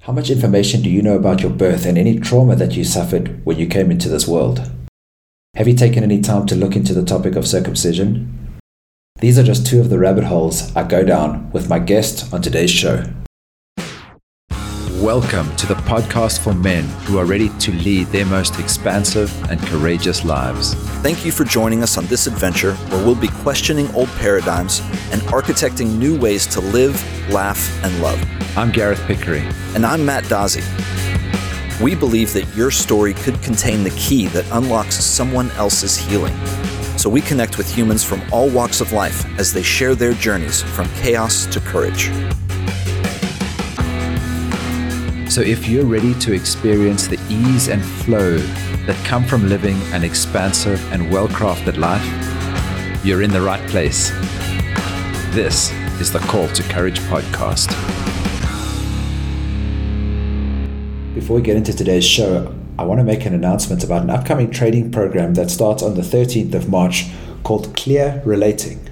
How much information do you know about your birth and any trauma that you suffered when you came into this world? Have you taken any time to look into the topic of circumcision? These are just two of the rabbit holes I go down with my guest on today's show. Welcome to the podcast for men who are ready to lead their most expansive and courageous lives. Thank you for joining us on this adventure where we'll be questioning old paradigms and architecting new ways to live, laugh, and love. I'm Gareth Pickering. And I'm Matt Dazzi. We believe that your story could contain the key that unlocks someone else's healing. So we connect with humans from all walks of life as they share their journeys from chaos to courage. So, if you're ready to experience the ease and flow that come from living an expansive and well crafted life, you're in the right place. This is the Call to Courage podcast. Before we get into today's show, I want to make an announcement about an upcoming training program that starts on the 13th of March called Clear Relating.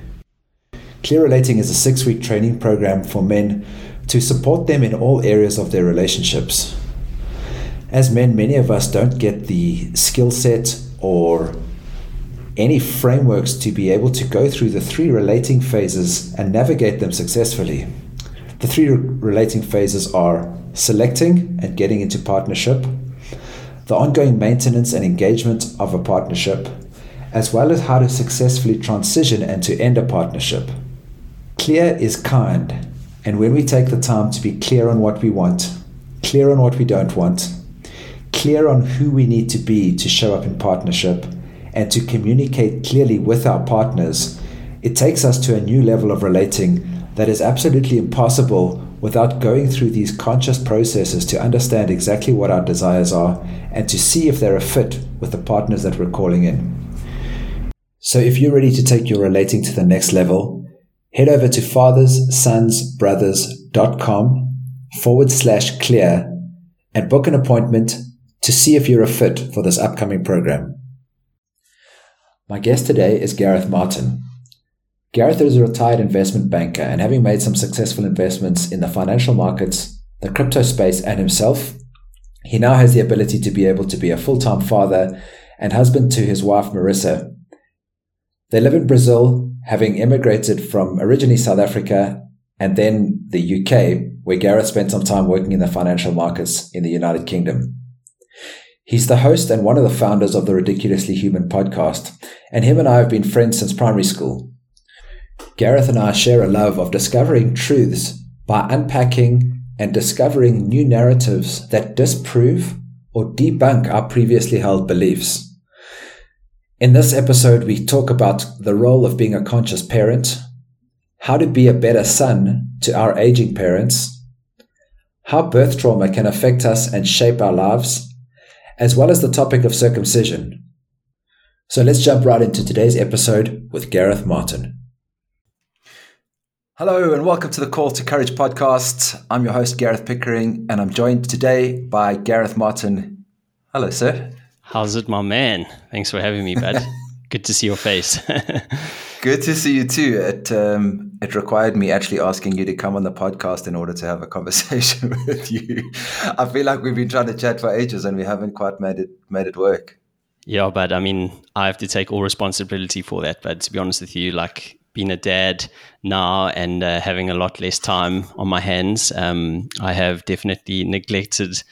Clear Relating is a six week training program for men to support them in all areas of their relationships. As men, many of us don't get the skill set or any frameworks to be able to go through the three relating phases and navigate them successfully. The three relating phases are selecting and getting into partnership, the ongoing maintenance and engagement of a partnership, as well as how to successfully transition and to end a partnership. Clear is kind and when we take the time to be clear on what we want, clear on what we don't want, clear on who we need to be to show up in partnership, and to communicate clearly with our partners, it takes us to a new level of relating that is absolutely impossible without going through these conscious processes to understand exactly what our desires are and to see if they're a fit with the partners that we're calling in. So, if you're ready to take your relating to the next level, head over to fatherssonsbrothers.com forward slash clear and book an appointment to see if you're a fit for this upcoming program. My guest today is Gareth Martin. Gareth is a retired investment banker and having made some successful investments in the financial markets, the crypto space, and himself, he now has the ability to be able to be a full time father and husband to his wife, Marissa. They live in Brazil having immigrated from originally South Africa and then the UK, where Gareth spent some time working in the financial markets in the United Kingdom. He's the host and one of the founders of the Ridiculously Human podcast, and him and I have been friends since primary school. Gareth and I share a love of discovering truths by unpacking and discovering new narratives that disprove or debunk our previously held beliefs. In this episode, we talk about the role of being a conscious parent, how to be a better son to our aging parents, how birth trauma can affect us and shape our lives, as well as the topic of circumcision. So let's jump right into today's episode with Gareth Martin. Hello, and welcome to the Call to Courage podcast. I'm your host, Gareth Pickering, and I'm joined today by Gareth Martin. Hello, sir. How's it, my man? Thanks for having me, bud. Good to see your face. Good to see you too. It um, it required me actually asking you to come on the podcast in order to have a conversation with you. I feel like we've been trying to chat for ages and we haven't quite made it made it work. Yeah, but I mean, I have to take all responsibility for that. But to be honest with you, like being a dad now and uh, having a lot less time on my hands, um, I have definitely neglected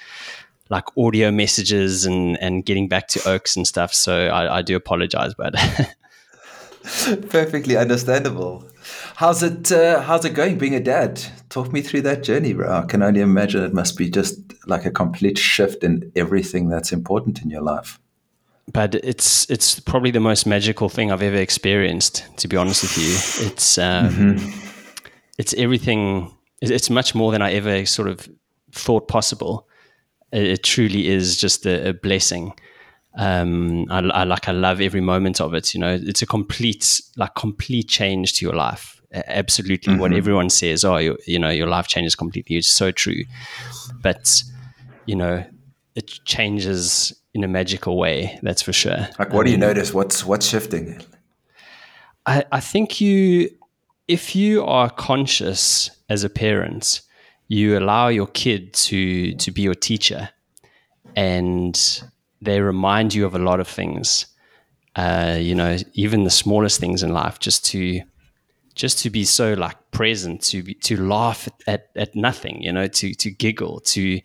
like audio messages and and getting back to Oaks and stuff. So I, I do apologize, but perfectly understandable. How's it uh, How's it going being a dad? Talk me through that journey, bro. I can only imagine it must be just like a complete shift in everything that's important in your life. But it's it's probably the most magical thing I've ever experienced. To be honest with you, it's um, mm-hmm. it's everything. It's much more than I ever sort of thought possible it, truly is just a, a blessing. Um, I, I, like I love every moment of it. You know, it's a complete like complete change to your life. Absolutely, mm-hmm. what everyone says, oh, you, you know, your life changes completely. It's so true, but you know, it changes in a magical way. That's for sure. Like, what um, do you um, notice? What's what's shifting? I, I think you, if you are conscious as a parent, you allow your kid to to be your teacher, and they remind you of a lot of things. Uh, you know, even the smallest things in life, just to just to be so like present, to be, to laugh at, at nothing, you know, to to giggle, to to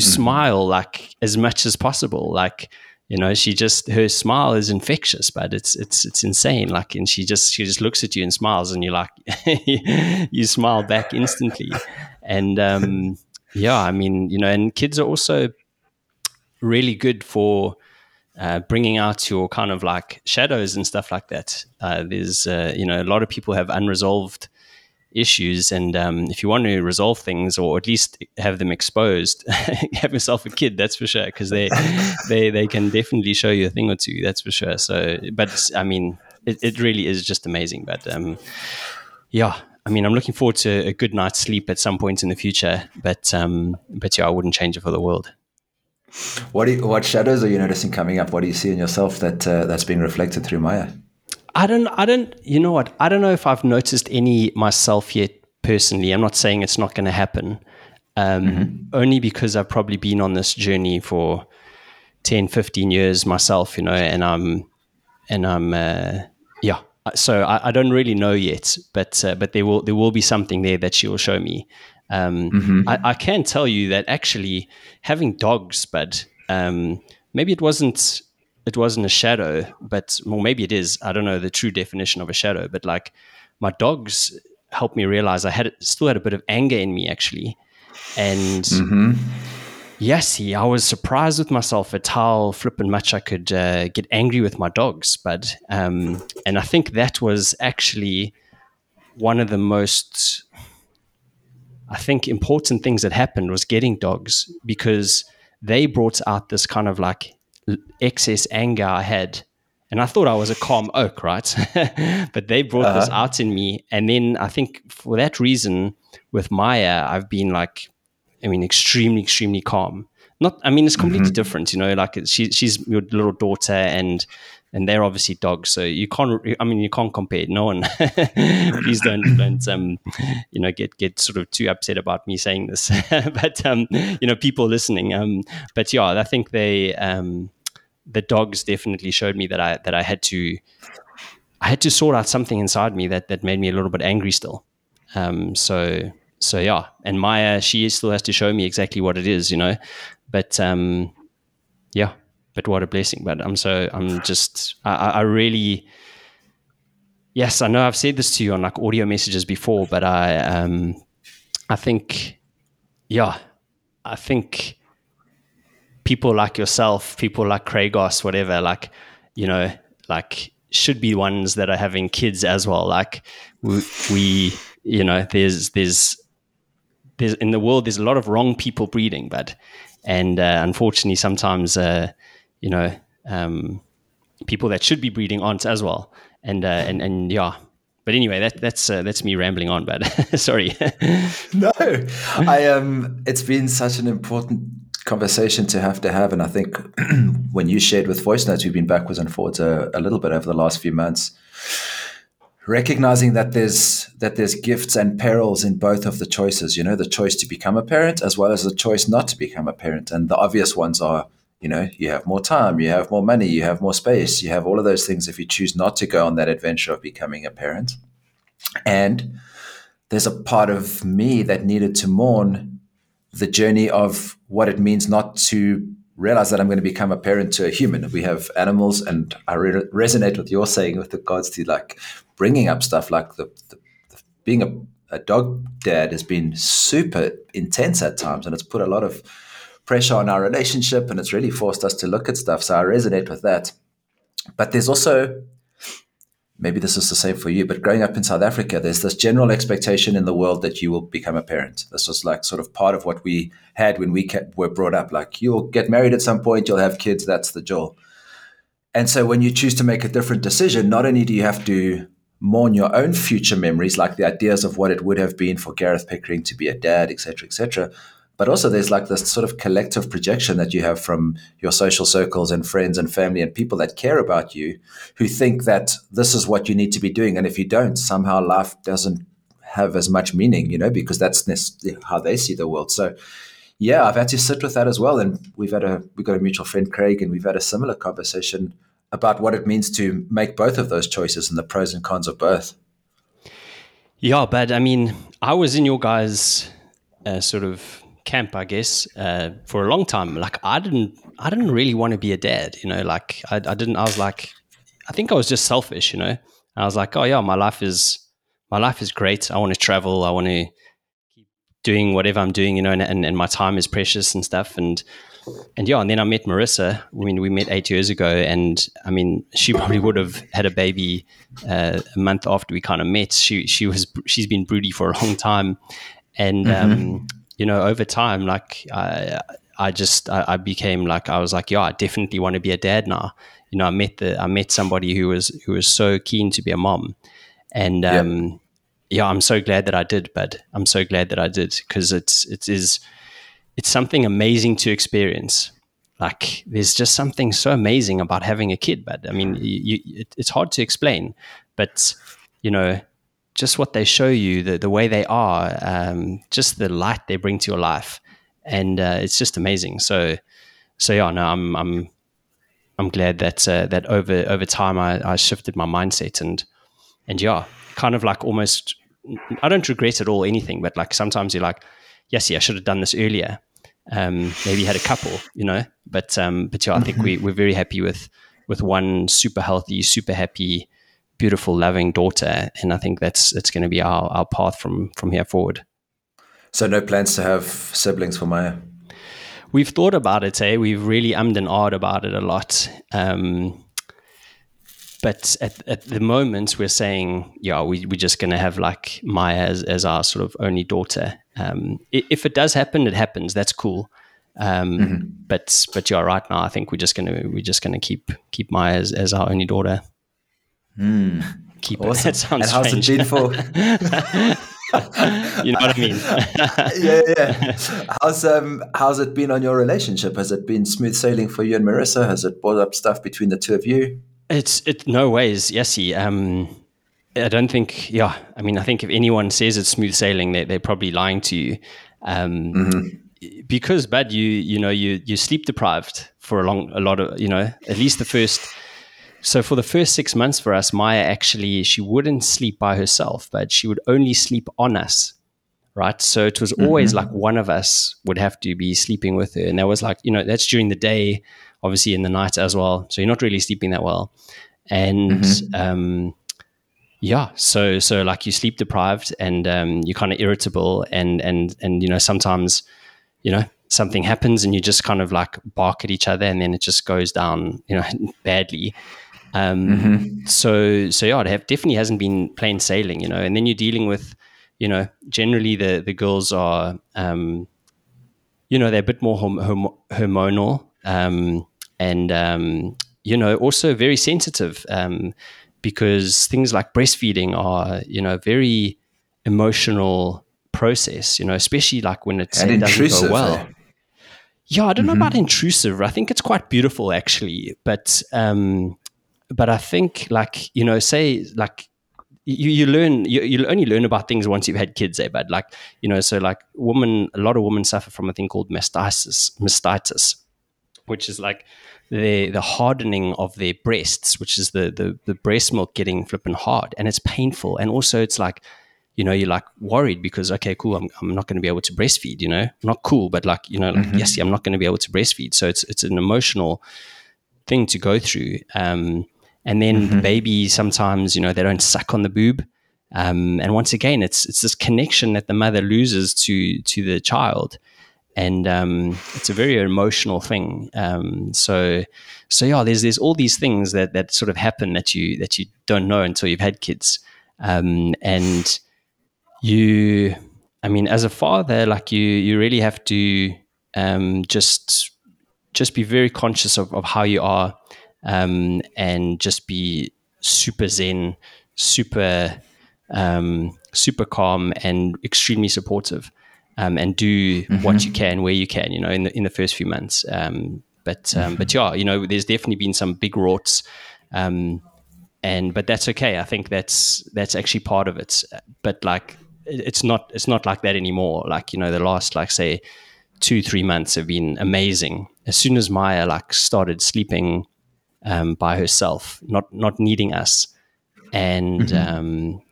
mm-hmm. smile like as much as possible, like you know she just her smile is infectious but it's it's it's insane like and she just she just looks at you and smiles and you're like you smile back instantly and um yeah i mean you know and kids are also really good for uh, bringing out your kind of like shadows and stuff like that uh, there's uh, you know a lot of people have unresolved issues. And um, if you want to resolve things or at least have them exposed, have yourself a kid. That's for sure, because they they they can definitely show you a thing or two. That's for sure. So, but I mean, it, it really is just amazing. But um, yeah. I mean, I'm looking forward to a good night's sleep at some point in the future, but um, but yeah, I wouldn't change it for the world. What you, what shadows are you noticing coming up? What do you see in yourself that uh, that's being reflected through Maya? I don't, I don't, you know what? I don't know if I've noticed any myself yet personally. I'm not saying it's not going to happen, um, mm-hmm. only because I've probably been on this journey for 10, 15 years myself, you know, and I'm, and I'm, uh, yeah. So I, I, don't really know yet, but uh, but there will there will be something there that she will show me. Um, mm-hmm. I, I, can tell you that actually having dogs, but um, maybe it wasn't it wasn't a shadow, but well, maybe it is. I don't know the true definition of a shadow, but like my dogs helped me realize I had still had a bit of anger in me actually, and mm-hmm. Yes, I was surprised with myself at how flippin' much I could uh, get angry with my dogs, but um, and I think that was actually one of the most I think important things that happened was getting dogs because they brought out this kind of like excess anger I had. And I thought I was a calm oak, right? but they brought uh-huh. this out in me. And then I think for that reason, with Maya, I've been like, I mean, extremely, extremely calm. Not, I mean, it's completely mm-hmm. different, you know. Like she, she's your little daughter, and and they're obviously dogs. So you can't. I mean, you can't compare. No one. Please don't don't um, you know get get sort of too upset about me saying this. but um, you know, people listening. Um, but yeah, I think they um the dogs definitely showed me that I that I had to I had to sort out something inside me that that made me a little bit angry still. Um, so so yeah, and Maya she still has to show me exactly what it is, you know. But um, yeah, but what a blessing. But I'm so I'm just I, I really yes I know I've said this to you on like audio messages before, but I um I think yeah I think people like yourself, people like Kragos, whatever, like, you know, like should be ones that are having kids as well. Like we, we you know, there's, there's, there's in the world, there's a lot of wrong people breeding, but, and uh, unfortunately, sometimes, uh, you know, um, people that should be breeding aren't as well. And, uh, and, and yeah, but anyway, that, that's uh, that's me rambling on. But sorry. no, I um, it's been such an important conversation to have to have. And I think when you shared with voice notes, we've been backwards and forwards a, a, little bit over the last few months, recognizing that there's that there's gifts and perils in both of the choices. You know, the choice to become a parent as well as the choice not to become a parent. And the obvious ones are, you know, you have more time, you have more money, you have more space, you have all of those things if you choose not to go on that adventure of becoming a parent. And there's a part of me that needed to mourn the journey of what it means not to realize that I'm going to become a parent to a human. We have animals, and I re- resonate with your saying with regards to like bringing up stuff like the, the, the being a, a, dog dad has been super intense at times, and it's put a lot of pressure on our relationship, and it's really forced us to look at stuff. So I resonate with that. But there's also maybe this is the same for you, but growing up in South Africa, there's this general expectation in the world that you will become a parent. This was like sort of part of what we had when we kept, were brought up. Like you'll get married at some point, you'll have kids. That's the jewel. And so when you choose to make a different decision, not only do you have to mourn your own future memories, like the ideas of what it would have been for Gareth Pickering to be a dad, etc., etc., but also there's like this sort of collective projection that you have from your social circles and friends and family and people that care about you who think that this is what you need to be doing and if you don't somehow life doesn't have as much meaning, you know, because that's how they see the world. So, yeah, I've had to sit with that as well. And we've had a we've got a mutual friend, Craig, and we've had a similar conversation about what it means to make both of those choices and the pros and cons of both. Yeah, but I mean, I was in your guys' uh, sort of camp, I guess, uh, for a long time. Like, I didn't, I didn't really want to be a dad. You know, like I, I didn't. I was like, I think I was just selfish. You know, I was like, oh yeah, my life is, my life is great. I want to travel. I want to keep doing whatever I'm doing. You know, and, and, and my time is precious and stuff. And and yeah, and then I met Marissa. I mean, we met eight years ago, and I mean, she probably would have had a baby uh, a month after we kind of met. She she was she's been broody for a long time, and mm-hmm. um, you know, over time, like I I just I, I, became like I was like, yeah, I definitely want to be a dad now. You know, I met the I met somebody who was who was so keen to be a mom, and um, yeah, I'm so glad that I did. But I'm so glad that I did because it's it is it's something amazing to experience. Like there's just something so amazing about having a kid. But I mean, you, you, it, it's hard to explain. But you know, just what they show you, the the way they are, um, just the light they bring to your life, and uh, it's just amazing. So, so yeah, no, I'm I'm I'm glad that uh, that over over time I, I shifted my mindset and and yeah, kind of like almost I don't regret at all anything, but like sometimes you're like, yes, yeah, I should have done this earlier um, maybe had a couple, you know. But um, but yeah, I think mm-hmm. we we're very happy with with one super healthy, super happy, beautiful, loving daughter, and I think that's that's going to be our our path from from here forward. So no plans to have siblings for Maya. We've thought about it, eh? We've really ummed and ahed about it a lot. Um, but at, at the moment, we're saying, yeah, we, we're just going to have like Maya as, as our sort of only daughter. Um, if it does happen, it happens. That's cool. Um, mm-hmm. But but yeah, right now, I think we're just gonna we're just gonna keep keep Maya as, as our only daughter. Mm. Keep awesome. it. That sounds and how's strange. it been for? you know what I mean? yeah, yeah. How's um how's it been on your relationship? Has it been smooth sailing for you and Marissa? Has it brought up stuff between the two of you? It's it no ways, yesy. Um, I don't think. Yeah, I mean, I think if anyone says it's smooth sailing, they, they're probably lying to you. Um, mm-hmm. Because, bad, you you know you you sleep deprived for a long a lot of you know at least the first. So for the first six months for us, Maya actually she wouldn't sleep by herself, but she would only sleep on us right? So it was always mm-hmm. like one of us would have to be sleeping with her. And that was like, you know, that's during the day obviously in the night as well. So you're not really sleeping that well. And mm-hmm. um, yeah, so so like you sleep deprived and um, you're kind of irritable and and and you know sometimes you know something happens and you just kind of like bark at each other and then it just goes down you know badly. Um, mm-hmm. So so yeah, it have, definitely hasn't been plain sailing, you know. And then you're dealing with you know generally the the girls are um, you know they're a bit more hormonal um, and um, you know also very sensitive um, because things like breastfeeding are you know very emotional process. You know, especially like when it doesn't go well. Eh? Yeah, I don't mm-hmm. know about mm-hmm. intrusive. I think it's quite beautiful actually, but um, but I think like you know, say like you, you learn you, you only learn about things once you've had kids eh but like you know so like women a lot of women suffer from a thing called mastitis mastitis which is like the the hardening of their breasts, which is the the, the breast milk getting flipping hard, and it's painful, and also it's like you know you're like worried because okay cool I'm, I'm not going to be able to breastfeed you know? Not cool but like you know like mm-hmm. yes I'm not going to be able to breastfeed. So it's it's an emotional thing to go through. Um, and then mm-hmm. the baby sometimes you know they don't suck on the boob. Um, and once again it's it's this connection that the mother loses to to the child and um, it's a very emotional thing. Um, so, so yeah, there's there's all these things that that sort of happen that you that you don't know until you've had kids, um, and you, I mean, as a father, like you, you really have to um, just just be very conscious of, of how you are, um, and just be super zen, super um, super calm, and extremely supportive um, and do mm-hmm. what you can where you can, you know, in the in the first few months. Um, but um, mm-hmm. but yeah, you know, there's definitely been some big rorts, um, and but that's okay. I think that's that's actually part of it. But like it's not it's not like that anymore. Like you know, the last like say two three months have been amazing. As soon as Maya like started sleeping um, by herself, not not needing us, and mm-hmm. um,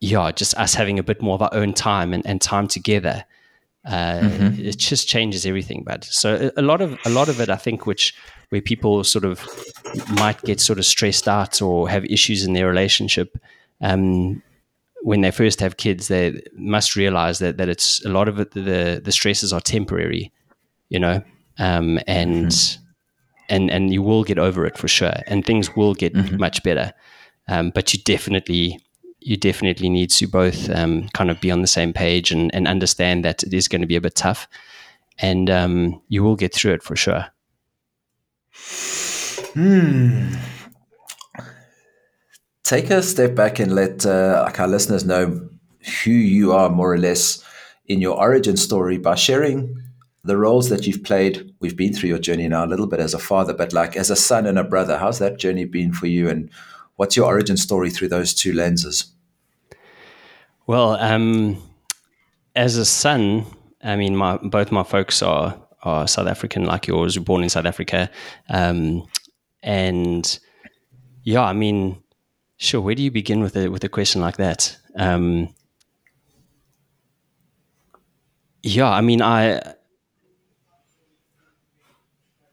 yeah, just us having a bit more of our own time and, and time together. Uh, mm-hmm. It just changes everything, but so a lot of a lot of it, I think, which where people sort of might get sort of stressed out or have issues in their relationship. Um, when they first have kids, they must realize that that it's a lot of it. The the stresses are temporary, you know, um, and mm-hmm. and and you will get over it for sure, and things will get mm-hmm. much better. Um, but you definitely you definitely need to both um, kind of be on the same page and, and understand that it is going to be a bit tough, and um, you will get through it for sure. Hmm take a step back and let uh, like our listeners know who you are more or less in your origin story by sharing the roles that you've played. We've been through your journey now a little bit as a father, but like as a son and a brother, how's that journey been for you? And what's your origin story through those two lenses? Well, um, as a son, I mean, my, both my folks are, are South African, like yours, born in South Africa. Um, and yeah, I mean, Sure. Where do you begin with a with a question like that? Um, yeah, I mean, I.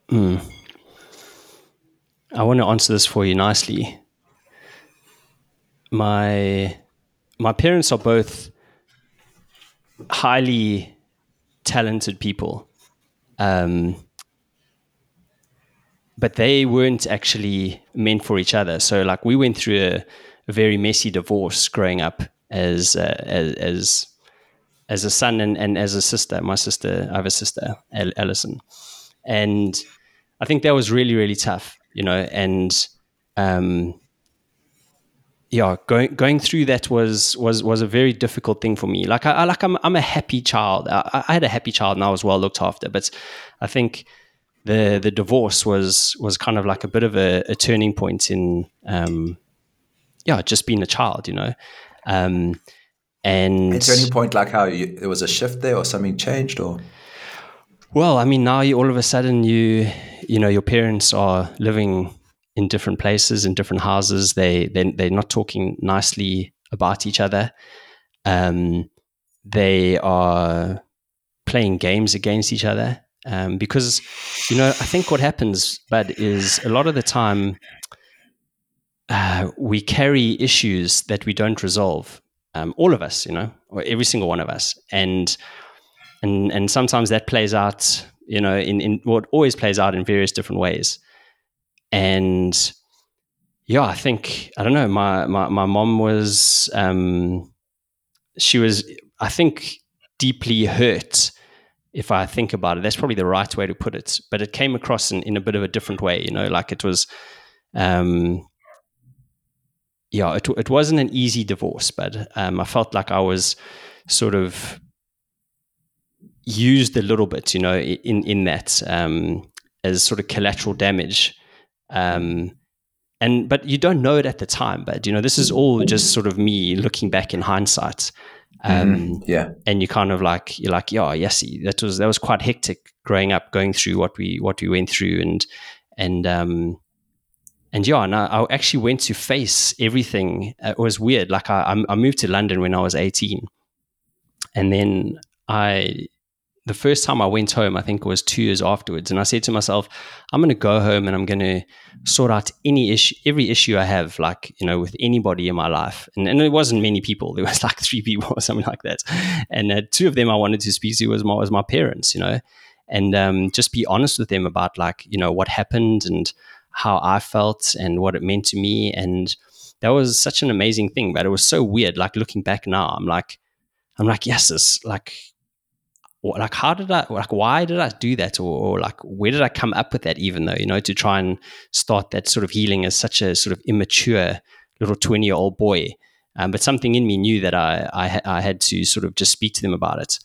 Hmm. I want to answer this for you nicely. My my parents are both highly talented people. Um, but they weren't actually meant for each other. So like we went through a, a very messy divorce growing up as uh, as, as a son and, and as a sister. My sister, I have a sister, Alison, and I think that was really really tough, you know. And um, yeah, going going through that was was was a very difficult thing for me. Like I, I like I'm I'm a happy child. I, I had a happy child and I was well looked after, but I think the the divorce was was kind of like a bit of a, a turning point in um, yeah just being a child you know um, and a turning point like how you, there was a shift there or something changed or well i mean now you, all of a sudden you you know your parents are living in different places in different houses. They, they they're not talking nicely about each other. Um, they are playing games against each other um, because you know I think what happens, but is a lot of the time uh, we carry issues that we don't resolve. Um, all of us, you know, or every single one of us, and and and sometimes that plays out, you know, in in what well, always plays out in various different ways, and yeah, I think I don't know. My my my mom was um, she was I think deeply hurt if I think about it, that's probably the right way to put it. But it came across in, in a bit of a different way, you know, like it was, um, yeah, it, it wasn't an easy divorce, but um, I felt like I was sort of used a little bit, you know, in in that um, as sort of collateral damage. Um, and but you don't know it at the time. But you know, this is all just sort of me looking back in hindsight. Um, mm, yeah, and you kind of like you're like, yeah, yes, that was that was quite hectic growing up, going through what we what we went through, and and um, and yeah, and I, I actually went to face everything. It was weird. Like I I moved to London when I was 18, and then I the first time I went home, I think it was two years afterwards, and I said to myself, I'm going to go home and I'm going to sort out any issue, every issue I have, like you know, with anybody in my life. And, and it wasn't many people; there was like three people or something like that. And uh, two of them I wanted to speak to was my was my parents, you know, and um, just be honest with them about like you know what happened and how I felt and what it meant to me. And that was such an amazing thing, but it was so weird. Like looking back now, I'm like, I'm like, yes, this like like how did i like why did i do that? Or, or, like where did i come up with that even though you know to try and start that sort of healing as such a sort of immature little 20 year old boy. Um, but something in me knew that I, I, I had to sort of just speak to them about it.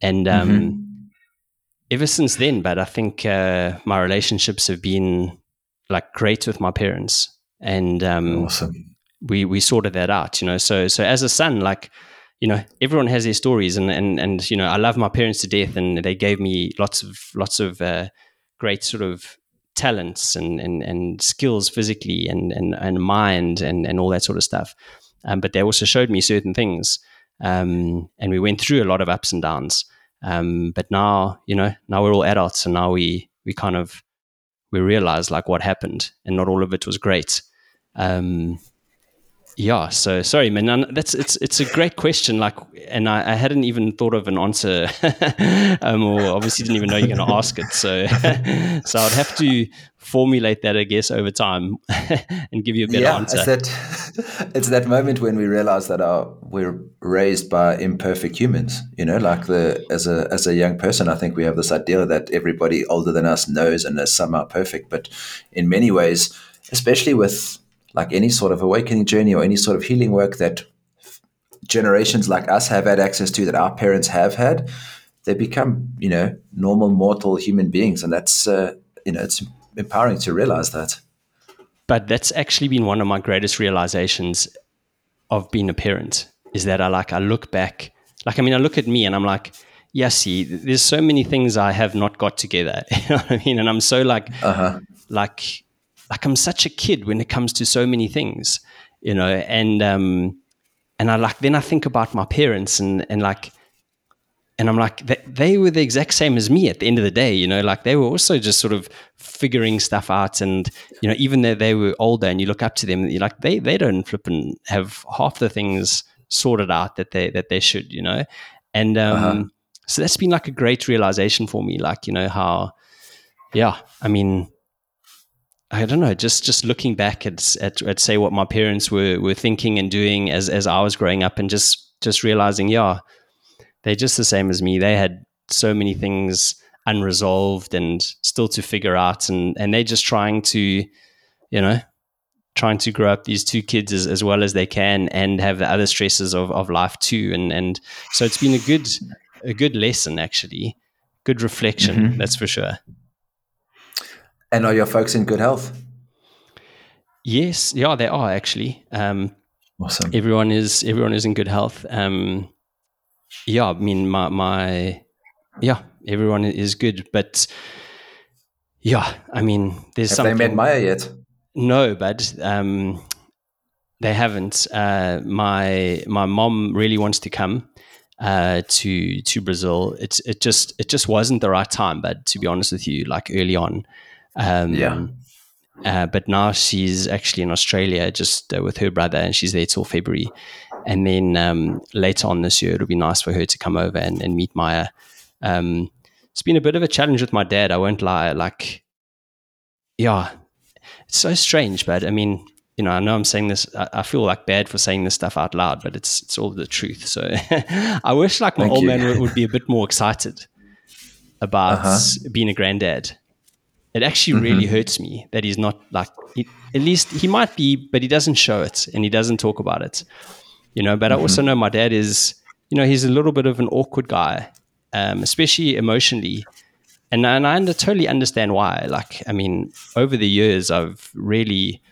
And um, mm-hmm. ever since then but i think uh, my relationships have been like great with my parents. And um, awesome. we we sorted that out you know. So so as a son like you know, everyone has their stories, and and and you know, I love my parents to death, and they gave me lots of lots of uh, great sort of talents and and, and skills physically and and and mind and and all that sort of stuff. Um, but they also showed me certain things, um, and we went through a lot of ups and downs. Um, but now, you know, now we're all adults, and now we we kind of we realize like what happened, and not all of it was great. Um, yeah. So sorry, man. That's it's it's a great question. Like, and I, I hadn't even thought of an answer, um, or obviously didn't even know you're going to ask it. So, so I'd have to formulate that, I guess, over time and give you a better yeah, answer. It's that, it's that moment when we realize that our, we're raised by imperfect humans. You know, like the as a as a young person, I think we have this idea that everybody older than us knows and is somehow perfect. But in many ways, especially with like any sort of awakening journey or any sort of healing work that generations like us have had access to that our parents have had they become you know normal mortal human beings. And that's uh, you know it's empowering to realize that. But that's actually been one of my greatest realizations of being a parent is that i like i look back like i mean i look at me and i'm like yeah see there's so many things i have not got together. You know what i mean? And i'm so like uh-huh. like like I'm such a kid when it comes to so many things, you know, and um, and I like then I think about my parents and and like and I'm like they, they, were the exact same as me at the end of the day, you know, like they were also just sort of figuring stuff out and you know even though they were older and you look up to them, you're like they they don't flip and have half the things sorted out that they that they should, you know, and um, uh-huh. so that's been like a great realization for me, like you know how, yeah, I mean I don't know, just just looking back at, at, at say what my parents were were thinking and doing as as I was growing up, and just just realizing, yeah, they're just the same as me. They had so many things unresolved and still to figure out, and and they're just trying to, you know, trying to grow up these two kids as, as well as they can, and have the other stresses of of life too, and and so it's been a good a good lesson actually, good reflection, mm-hmm. that's for sure. And are your folks in good health? Yes, yeah, they are actually. Um, awesome. Everyone is everyone is in good health. Um, yeah, I mean, my my yeah, everyone is good, but yeah, I mean, there's Have something. they met Maya yet? No, but um, they haven't. Uh, my my mom really wants to come uh, to to Brazil. It's it just it just wasn't the right time. But to be honest with you, like early on, um, yeah. Uh, but now she's actually in Australia just uh, with her brother, and she's there till February. And then um, later on this year, it'll be nice for her to come over and, and meet Maya. Um, it's been a bit of a challenge with my dad. I won't lie. Like, yeah, it's so strange. But I mean, you know, I know I'm saying this. I, I, feel like bad for saying this stuff out loud, but it's it's all the truth. So I wish like my Thank old you. man would, would, be a bit more excited about uh-huh. being a granddad it actually mm-hmm. really hurts me that he's not like he, at least he might be but he doesn't show it and he doesn't talk about it you know but mm-hmm. i also know my dad is you know he's a little bit of an awkward guy um, especially emotionally and, and i totally understand why like i mean over the years i've really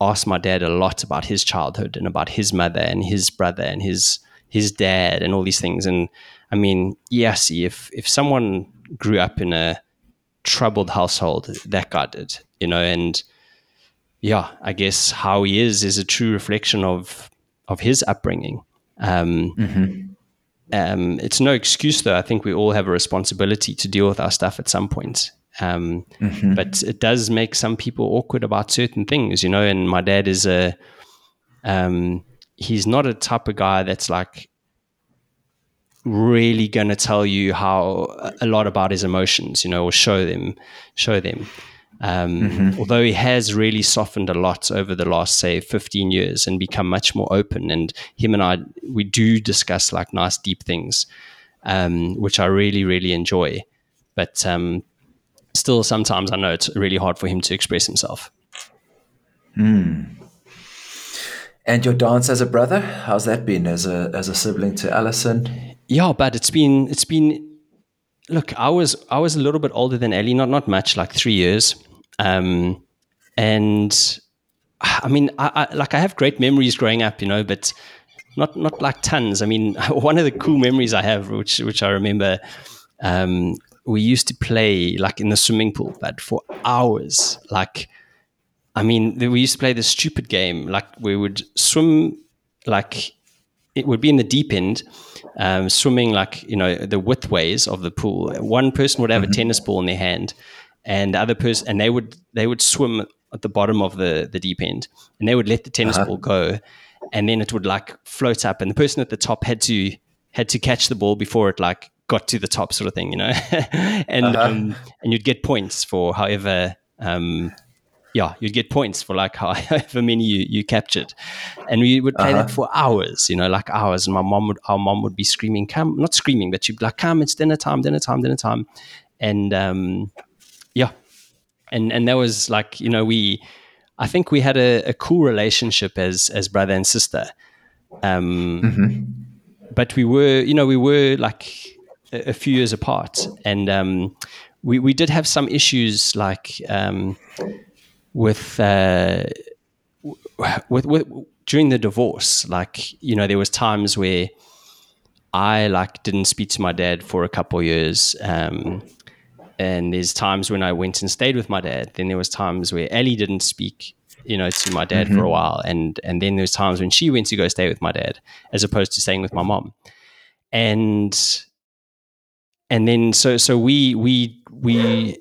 asked my dad a lot about his childhood and about his mother and his brother and his his dad and all these things and i mean yes if if someone grew up in a troubled household that guy did, you know, and yeah, I guess how he is is a true reflection of of his upbringing. Um, mm-hmm. um, it's no excuse, though. I think we all have a responsibility to deal with our stuff at some point. Um, mm-hmm. But it does make some people awkward about certain things, you know. And my dad is a, um, he's not a type of guy that's like, really going to tell you how a lot about his emotions, you know, or show them, show them. Um, mm-hmm. Although he has really softened a lot over the last, say, 15 years and become much more open. And him and I, we do discuss like nice, deep things, um, which I really, really enjoy. But um, still, sometimes I know it's really hard for him to express himself. Mm. And your dance as a brother, how's that been as a as a sibling to Alison? Yeah, but it's been it's been look, I was I was a little bit older than Ellie, not not much, like three years. Um, and I mean, I, I, like I have great memories growing up, you know, but not not like tons. I mean, one of the cool memories I have, which which I remember, um, we used to play like in the swimming pool, but for hours. Like, I mean, we used to play this stupid game. Like we would swim, like it would be in the deep end, um, swimming like you know the widthways of the pool. One person would have mm-hmm. a tennis ball in their hand, and the other person, and they would they would swim at the bottom of the the deep end, and they would let the tennis uh-huh. ball go, and then it would like float up, and the person at the top had to had to catch the ball before it like got to the top, sort of thing, you know, and uh-huh. um, and you'd get points for however. Um, yeah, you'd get points for like how, however many you, you captured, and we would play uh-huh. that for hours, you know, like hours. And my mom would, our mom would be screaming, "Come!" Not screaming, but she'd be like, "Come! It's dinner time! Dinner time! Dinner time!" And um, yeah, and and that was like you know we I think we had a, a cool relationship as as brother and sister. Um, mm-hmm. But we were, you know, we were like a, a few years apart, and um, we we did have some issues like um, with, uh, with with during the divorce. Like you know, there was times where I like didn't speak to my dad for a couple years. Um, and there's times when I went and stayed with my dad. Then there was times where Ellie didn't speak, you know, to my dad mm-hmm. for a mm-hmm. while, and and then there's times when she went to go stay with my dad as opposed to staying with my mom, and and then so so we we we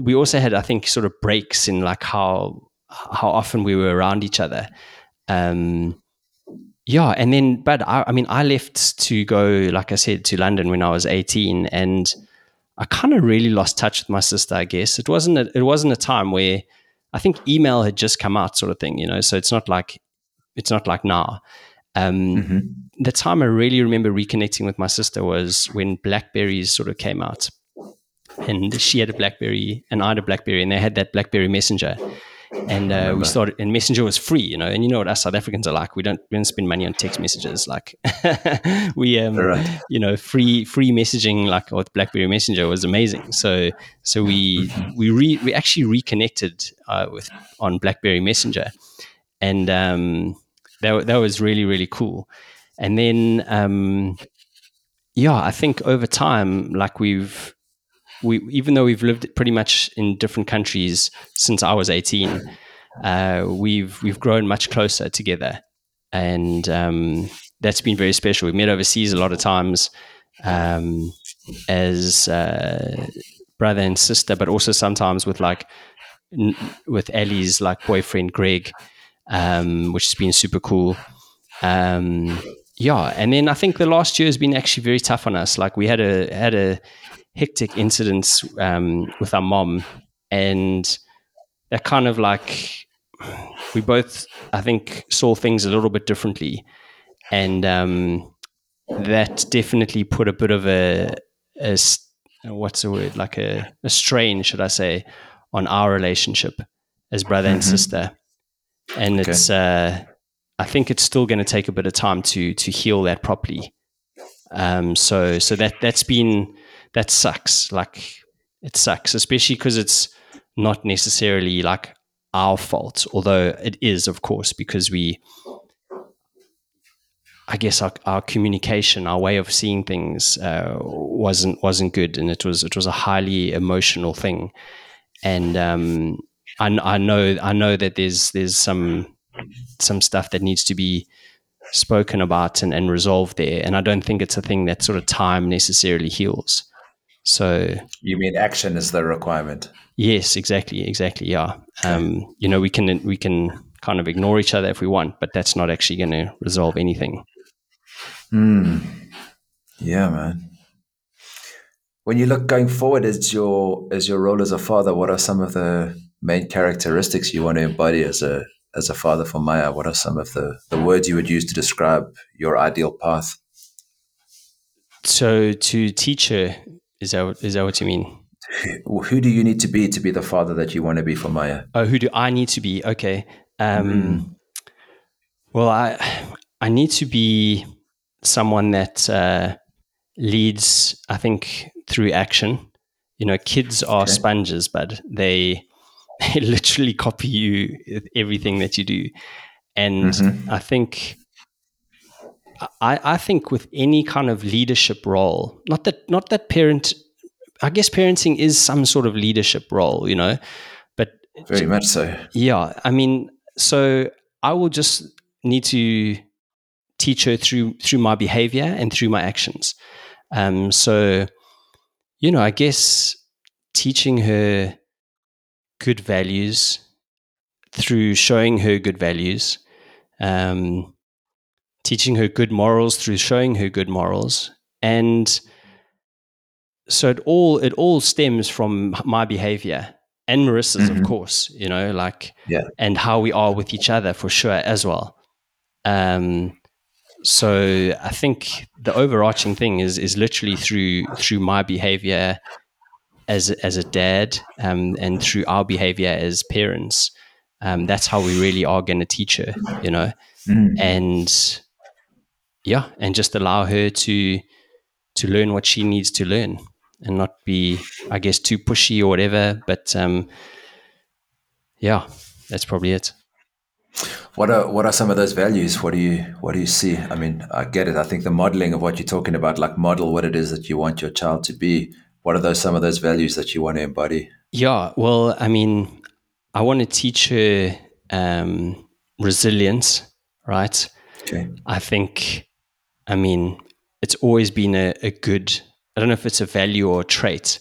we also had I think sort of breaks in like how how often we were around each other. Um, yeah, and then but I, I mean I left to go like I said to London when I was 18 and I kind of really lost touch with my sister. I guess it wasn't a, it wasn't a time where I think email had just come out, sort of thing. You know, so it's not like it's not like now. Um, mm-hmm. The time I really remember reconnecting with my sister was when Blackberries sort of came out, and she had a BlackBerry and I had a BlackBerry, and they had that BlackBerry Messenger and uh, we started and messenger was free you know and you know what us south africans are like we don't we don't spend money on text messages like we um right. you know free free messaging like with blackberry messenger was amazing so so we mm-hmm. we re, we actually reconnected uh, with on blackberry messenger and um that, that was really really cool. And then um yeah i think over time like we've we even though we've lived pretty much in different countries since I was 18, uh, we've we've grown much closer together, and um, that's been very special. We've met overseas a lot of times um, as uh, brother and sister, but also sometimes with like n- with Ellie's like boyfriend Greg, um, which has been super cool. Um, yeah, and then I think the last year has been actually very tough on us. Like we had a had a hectic incidents um, with our mom, and that kind of like we both, I think, saw things a little bit differently, and um, that definitely put a bit of a, a what's the word like a, a strain, should I say, on our relationship as brother mm-hmm. and sister, and okay. it's. Uh, I think it's still going to take a bit of time to to heal that properly. Um, so so that that's been that sucks. Like it sucks, especially because it's not necessarily like our fault, although it is, of course, because we, I guess, our, our communication, our way of seeing things uh, wasn't wasn't good, and it was it was a highly emotional thing, and um, I, I know I know that there's there's some some stuff that needs to be spoken about and, and resolved there, and I don't think it's a thing that sort of time necessarily heals. So you mean action is the requirement? Yes, exactly, exactly. Yeah. Um, you know, we can we can kind of ignore each other if we want, but that's not actually going to resolve anything. Hmm. Yeah, man. When you look going forward as your as your role as a father, what are some of the main characteristics you want to embody as a as a father for Maya? What are some of the, the words you would use to describe your ideal path? So to teach her is that is that what you mean? Who do you need to be to be the father that you want to be for Maya? Oh, who do I need to be? Okay. Um, mm. Well, I I need to be someone that uh, leads. I think through action. You know, kids are okay. sponges, but they they literally copy you everything that you do, and mm-hmm. I think I, I think with any kind of leadership role, not that not that parent, I guess parenting is some sort of leadership role, you know, but very much so. Yeah, I mean, so I will just need to teach her through through my behavior and through my actions. Um, so, you know, I guess teaching her good values through showing her good values, um, teaching her good morals through showing her good morals, and so it all it all stems from my behavior and Marissa's, mm-hmm. of course. You know, like yeah, and how we are with each other for sure as well. Um, so I think the overarching thing is is literally through through my behavior as as a dad um, and through our behavior as parents. Um, that's how we really are going to teach her, you know, mm. and yeah, and just allow her to to learn what she needs to learn and not be, I guess, too pushy or whatever. But um, yeah, that's probably it. What are what are some of those values? What do you what do you see? I mean, I get it. I think the modeling of what you're talking about, like model what it is that you want your child to be. What are those some of those values that you want to embody? Yeah, well, I mean, I want to teach her um, resilience, right? Okay. I think, I mean, it's always been a, a good. I don't know if it's a value or a trait,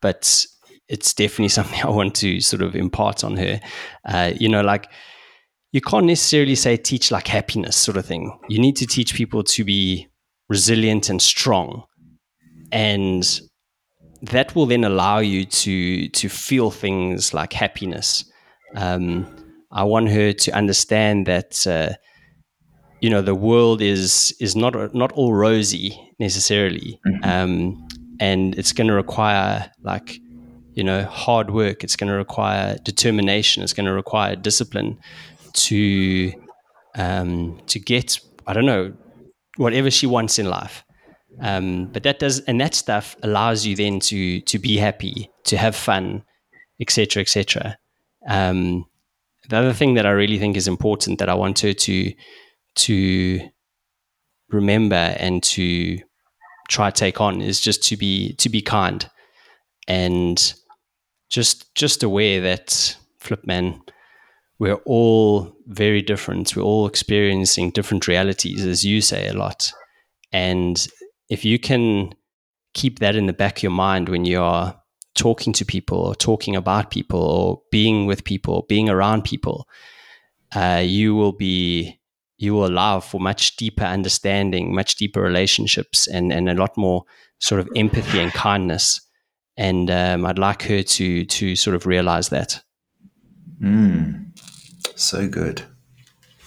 but it's definitely something I want to sort of impart on her. Uh, you know, like you can't necessarily say teach like happiness sort of thing. You need to teach people to be resilient and strong. And that will then allow you to to feel things like happiness. Um, I want her to understand that uh, you know the world is is not not all rosy necessarily, mm-hmm. um, and it's going to require like you know hard work. It's going to require determination. It's going to require discipline to um, to get I don't know whatever she wants in life. Um, but that does and that stuff allows you then to to be happy, to have fun, etc., etc. Um, the other thing that I really think is important that I want her to to remember and to try take on is just to be to be kind and just just aware that flip man we're all very different. We're all experiencing different realities, as you say a lot. And if you can keep that in the back of your mind when you are talking to people or talking about people or being with people, being around people, uh, you will be you will allow for much deeper understanding, much deeper relationships, and and a lot more sort of empathy and kindness. And um, I'd like her to to sort of realize that. Mm. So good.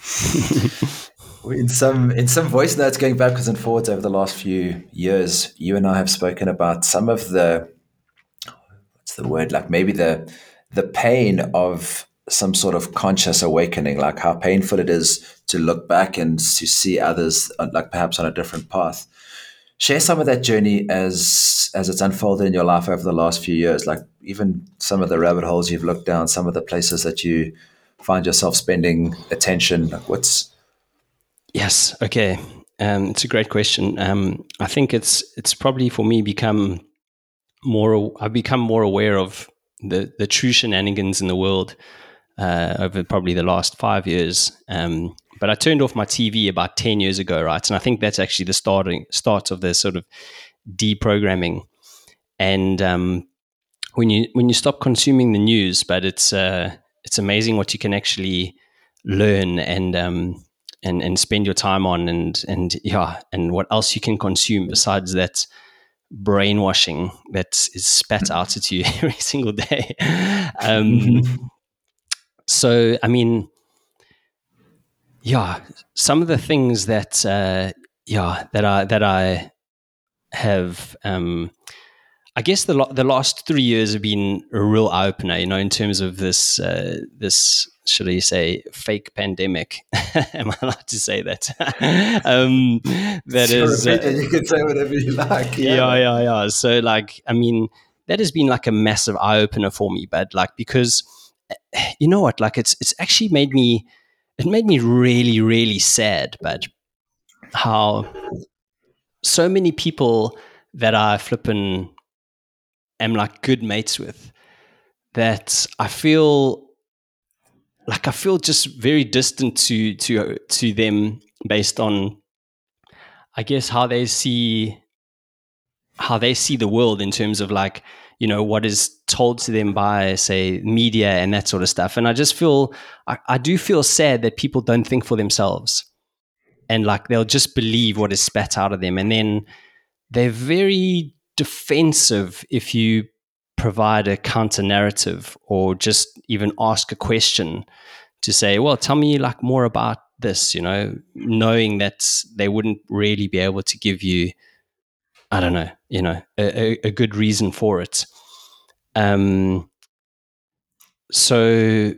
in some in some voice notes going backwards and forwards over the last few years, you and I have spoken about some of the what's the word like maybe the the pain of some sort of conscious awakening, like how painful it is to look back and to see others uh, like perhaps on a different path. Share some of that journey as as it's unfolded in your life over the last few years, like even some of the rabbit holes you've looked down, some of the places that you find yourself spending attention? Like what's yes, okay. Um, it's a great question. Um, I think it's it's probably for me become more. I've become more aware of the the true shenanigans in the world uh, over probably the last five years. Um, but I turned off my TV about ten years ago, right? And I think that's actually the starting start of the sort of deprogramming. And um, when you when you stop consuming the news, but it's uh, it's amazing what you can actually learn and um, and and spend your time on and and yeah and what else you can consume besides that brainwashing that is spat out at you every single day. Um, mm-hmm. So I mean, yeah, some of the things that uh, yeah that I that I have um, I guess the the last three years have been a real eye opener, you know, in terms of this uh, this should I say fake pandemic? Am I allowed to say that? um, that sure, is, uh, you can say whatever you like. Yeah. yeah, yeah, yeah. So, like, I mean, that has been like a massive eye opener for me, but like because you know what, like, it's it's actually made me it made me really really sad, but how so many people that are flipping am like good mates with that I feel like I feel just very distant to to to them based on I guess how they see how they see the world in terms of like you know what is told to them by say media and that sort of stuff. And i just feel I, I, do feel sad that people don't think for themselves. And like they'll just believe what is spat out of them. And then they're very defensive if you provide a counter narrative or just even ask a question to say well tell me like more about this you know knowing that they wouldn't really be able to give you I don't know, you know, a, a good reason for it. Um, so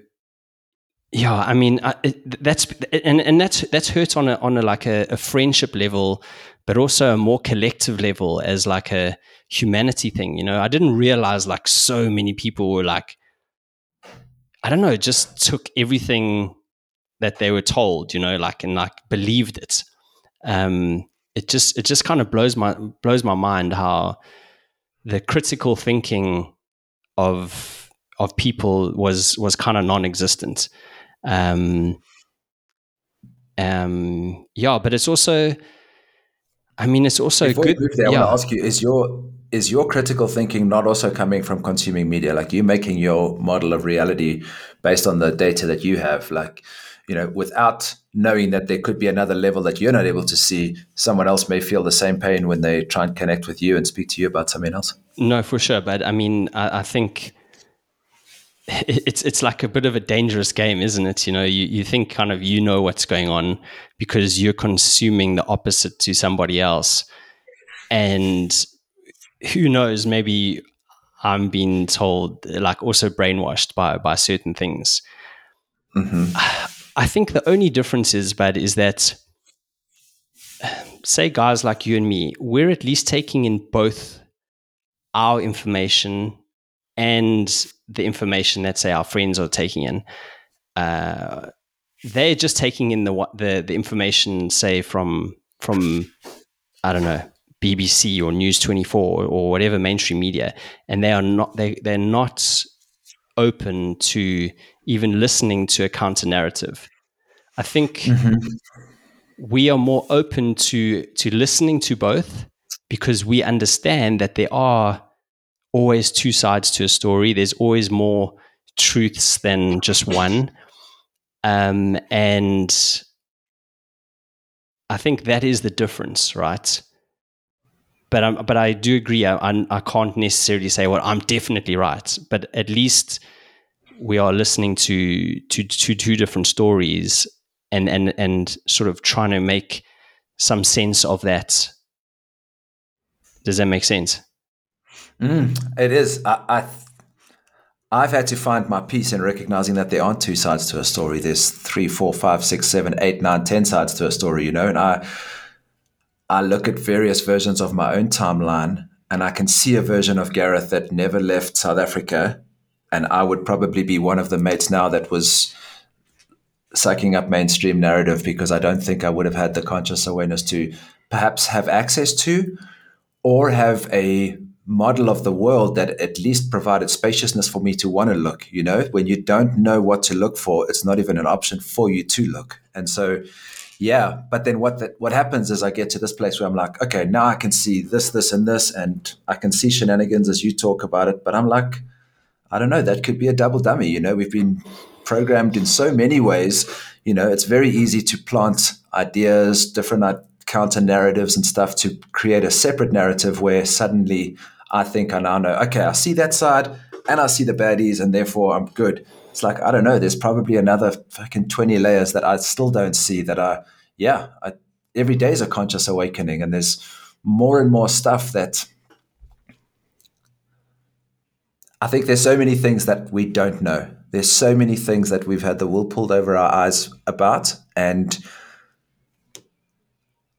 yeah, I mean, I, that's and and that's that's hurt on a on a like a, a, friendship level, but also a more collective level as like a humanity thing. You know, I didn't realize like so many people were like, I don't know, just took everything that they were told, you know, like and like believed it. Um, it just it just kind of blows my blows my mind how the critical thinking of of people was was kind of non-existent. Um, um, yeah, but it's also, I mean, it's also Before good. There, yeah. I want to ask you: Is your is your critical thinking not also coming from consuming media? Like you making your model of reality based on the data that you have, like you know, without knowing that there could be another level that you're not able to see, someone else may feel the same pain when they try and connect with you and speak to you about something else. No, for sure. But I mean, I, I think it's it's like a bit of a dangerous game, isn't it? You know, you, you think kind of you know what's going on because you're consuming the opposite to somebody else. And who knows, maybe I'm being told like also brainwashed by by certain things. Mm-hmm. I think the only difference is, but is that say guys like you and me, we're at least taking in both our information and the information that say our friends are taking in. Uh, they're just taking in the the the information, say from from I don't know BBC or News Twenty Four or whatever mainstream media, and they are not they they're not open to even listening to a counter narrative. I think mm-hmm. we are more open to to listening to both because we understand that there are always two sides to a story. There's always more truths than just one. Um, and I think that is the difference, right? But I'm, but I do agree. I, I, I can't necessarily say, well, I'm definitely right. But at least we are listening to to, to two different stories and and and sort of trying to make some sense of that. Does that make sense? Mm, it is. I, I I've had to find my peace in recognizing that there aren't two sides to a story. There's three, four, five, six, seven, eight, nine, ten sides to a story, you know. And I I look at various versions of my own timeline and I can see a version of Gareth that never left South Africa. And I would probably be one of the mates now that was sucking up mainstream narrative because I don't think I would have had the conscious awareness to perhaps have access to or have a model of the world that at least provided spaciousness for me to want to look. You know, when you don't know what to look for, it's not even an option for you to look. And so, yeah. But then what the, what happens is I get to this place where I'm like, okay, now I can see this, this, and this, and I can see shenanigans as you talk about it. But I'm like, I don't know. That could be a double dummy. You know, we've been programmed in so many ways. You know, it's very easy to plant ideas, different counter narratives and stuff to create a separate narrative where suddenly I think I now know, okay, I see that side and I see the baddies and therefore I'm good. It's like, I don't know, there's probably another fucking 20 layers that I still don't see that are, yeah, I, every day is a conscious awakening and there's more and more stuff that I think there's so many things that we don't know there's so many things that we've had the wool pulled over our eyes about. And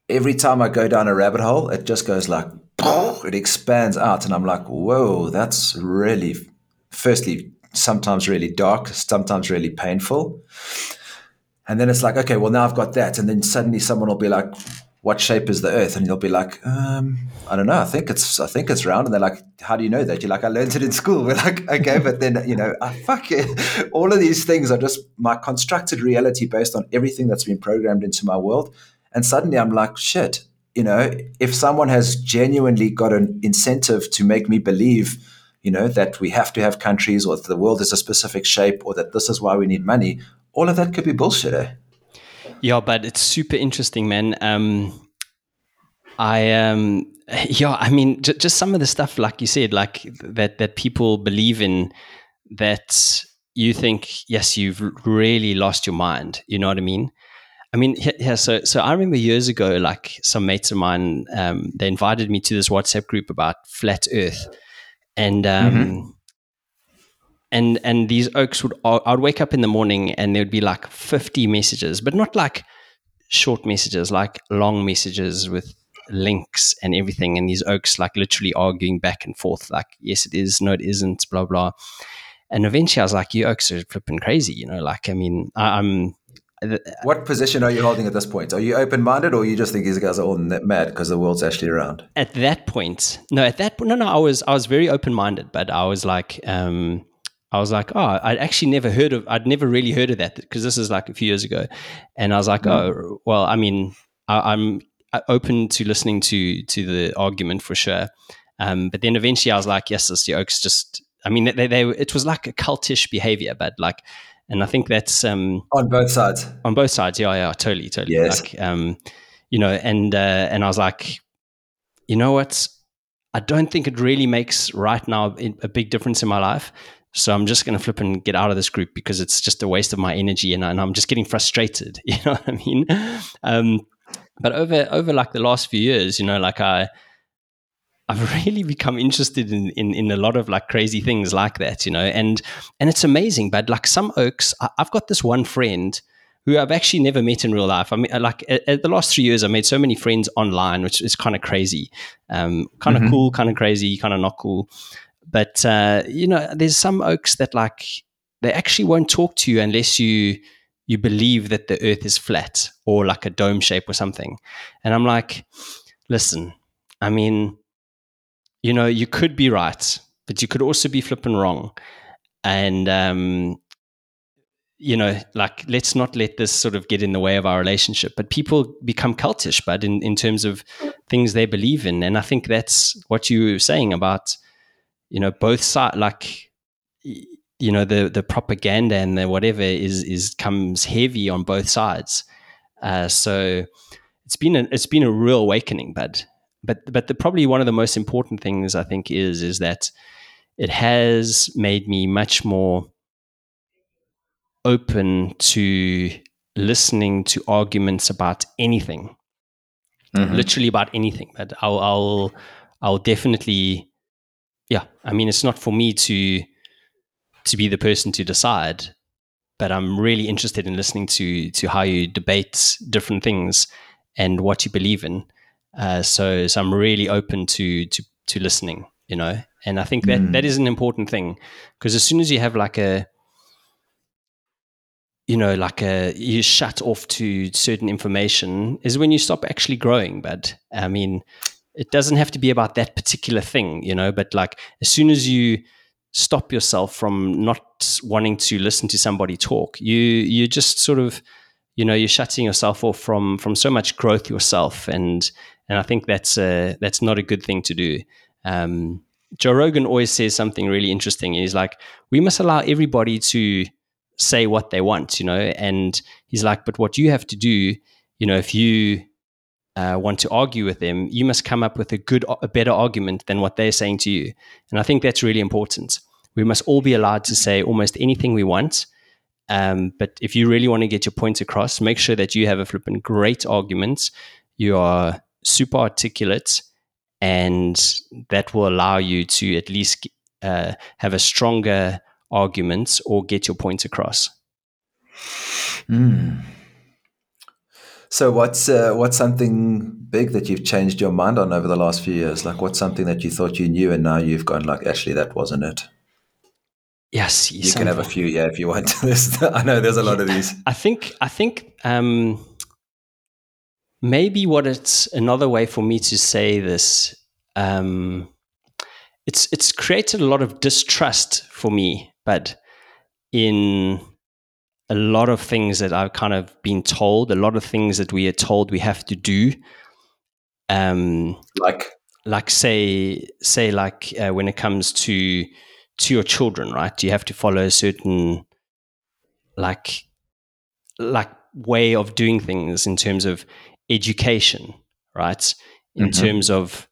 every time I go down a rabbit hole, it just goes like, it expands out. And I'm like, whoa, that's really, firstly, sometimes really dark, sometimes really painful. And then it's like, okay, well, now I've got that. And then suddenly someone will be like, what shape is the earth? And you'll be like, um, I don't know. I think it's, I think it's round. And they're like, how do you know that? You're like, I learned it in school. We're like, okay, but then, you know, I, fuck it. All of these things are just my constructed reality based on everything that's been programmed into my world. And suddenly I'm like, shit, you know, if someone has genuinely got an incentive to make me believe, you know, that we have to have countries or that the world is a specific shape or that this is why we need money, all of that could be bullshit, eh? Yeah, but it's super interesting, man. Um, I um, yeah, I mean, j- just some of the stuff, like you said, like that that people believe in, that you think, yes, you've really lost your mind. You know what I mean? I mean, yeah. So, so I remember years ago, like some mates of mine, um, they invited me to this WhatsApp group about flat Earth, and um, mm-hmm. and and these oaks would I'd wake up in the morning and there would be like 50 messages but not like short messages like long messages with links and everything. And these oaks like literally arguing back and forth like yes it is no it isn't blah blah. And eventually I was like you oaks are flipping crazy you know like I mean I, am what position are you holding at this point? Are you open minded, or you just think these guys are all mad because the world's actually around? At that point, no. At that point, no, no. I was I was very open minded, but I was like, um, I was like, oh, I'd actually never heard of, I'd never really heard of that because this is like a few years ago. And I was like, mm. oh, well, I mean, I, am open to listening to to the argument for sure. Um, but then eventually I was like, yes, this the Oaks just, I mean, they, they, it was like a cultish behavior, but like, and I think that's um, on both sides. On both sides, yeah, yeah, totally, totally. Yes. Like, um, you know, and uh, and I was like, you know what? I don't think it really makes right now a big difference in my life. So I'm just going to flip and get out of this group because it's just a waste of my energy and, and I'm just getting frustrated. You know what I mean? Um, but over over like the last few years, you know, like I I've really become interested in, in in a lot of like crazy things like that, you know, and and it's amazing. But like some oaks, I, have got this one friend who I've actually never met in real life. I mean, like at, the last three years, I made so many friends online, which is kind of crazy, um, kind of mm-hmm. cool, kind of crazy, kind of not cool. But uh, you know, there's some oaks that like they actually won't talk to you unless you you believe that the earth is flat or like a dome shape or something. And I'm like, listen, I mean, you know, you could be right, but you could also be flipping wrong. And um, you know, like let's not let this sort of get in the way of our relationship. But people become cultish, but in, in terms of things they believe in. And I think that's what you were saying about you know both sides like you know the the propaganda and the whatever is is comes heavy on both sides uh, so it's been a it's been a real awakening but but but the probably one of the most important things i think is is that it has made me much more open to listening to arguments about anything mm-hmm. literally about anything but i'll i'll i'll definitely yeah, I mean, it's not for me to to be the person to decide, but I'm really interested in listening to to how you debate different things and what you believe in. Uh, so, so I'm really open to to to listening, you know. And I think that mm. that is an important thing because as soon as you have like a you know, like a you shut off to certain information is when you stop actually growing. But I mean, it doesn't have to be about that particular thing, you know, but like as soon as you stop yourself from not wanting to listen to somebody talk, you you just sort of you know you're shutting yourself off from from so much growth yourself and and I think that's that's not a good thing to do. Um, Joe Rogan always says something really interesting. He's like, we must allow everybody to say what they want, you know. And he's like, but what you have to do, you know, if you uh, want to argue with them, you must come up with a good, a better argument than what they're saying to you. And I think that's really important. We must all be allowed to say almost anything we want. Um, but if you really want to get your points across, make sure that you have a flipping great argument. You are super articulate, and that will allow you to at least uh, have a stronger argument or get your points across. Mm. So what's uh, what's something big that you've changed your mind on over the last few years? Like what's something that you thought you knew and now you've gone like, actually, that wasn't it. Yes, you can have a few, yeah, if you want. I know there's a lot of these. I think I think um, maybe what it's another way for me to say this. Um, it's it's created a lot of distrust for me, but in a lot of things that I've kind of been told, a lot of things that we are told we have to do. Um, like, like say, say, like uh, when it comes to to your children, right? You have to follow a certain, like, like way of doing things in terms of education, right? In mm-hmm. terms of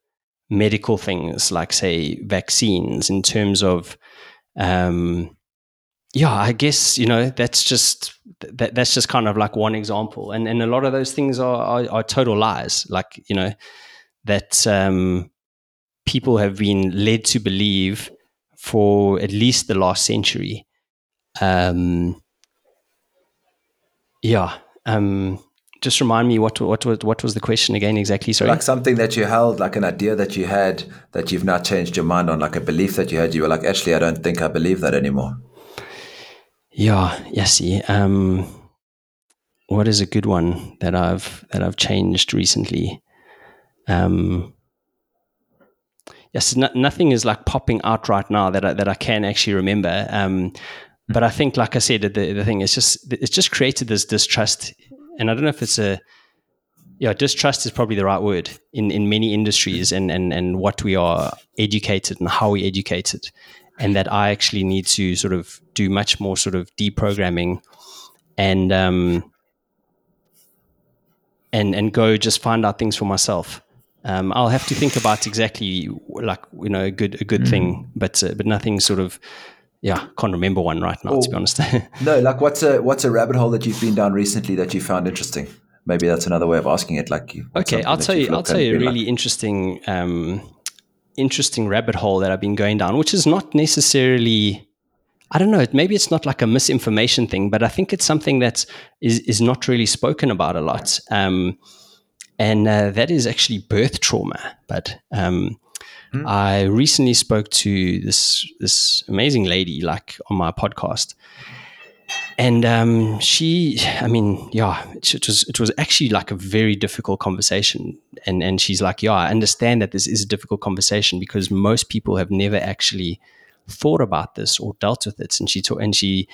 medical things, like say vaccines, in terms of um, yeah, I guess you know that's just that, that's just kind of like one example, and and a lot of those things are are, are total lies. Like you know that um, people have been led to believe for at least the last century. Um, yeah. Um, just remind me what what what what was the question again exactly? Sorry. Like something that you held, like an idea that you had that you've now changed your mind on, like a belief that you had. You were like, actually, I don't think I believe that anymore. Yeah, yes. Um, what is a good one that I've that I've changed recently? Um, yes, no, nothing is like popping out right now that I, that I can actually remember. Um, but I think, like I said, the the thing is just it's just created this distrust, and I don't know if it's a yeah, distrust is probably the right word in, in many industries and, and, and what we are educated and how we educated and that I actually need to sort of do much more sort of deprogramming and um, and and go just find out things for myself. Um, I'll have to think about exactly like you know a good a good mm. thing, but uh, but nothing sort of yeah can't remember one right now to be honest. no, like what's a what's a rabbit hole that you've been down recently that you found interesting? Maybe that's another way of asking it. Like, okay, I'll tell you. I'll tell you a really like? interesting um, interesting rabbit hole that I've been going down, which is not necessarily, I don't know, maybe it's not like a misinformation thing, but I think it's something that is, is not really spoken about a lot. Um, and uh, that is actually birth trauma. But um, mm. I recently spoke to this this amazing lady, like on my podcast, and um, she, I mean, yeah, it, was it was actually like a very difficult conversation. And and she's like, yeah, I understand that this is a difficult conversation because most people have never actually thought about this or dealt with it. And she ta- and she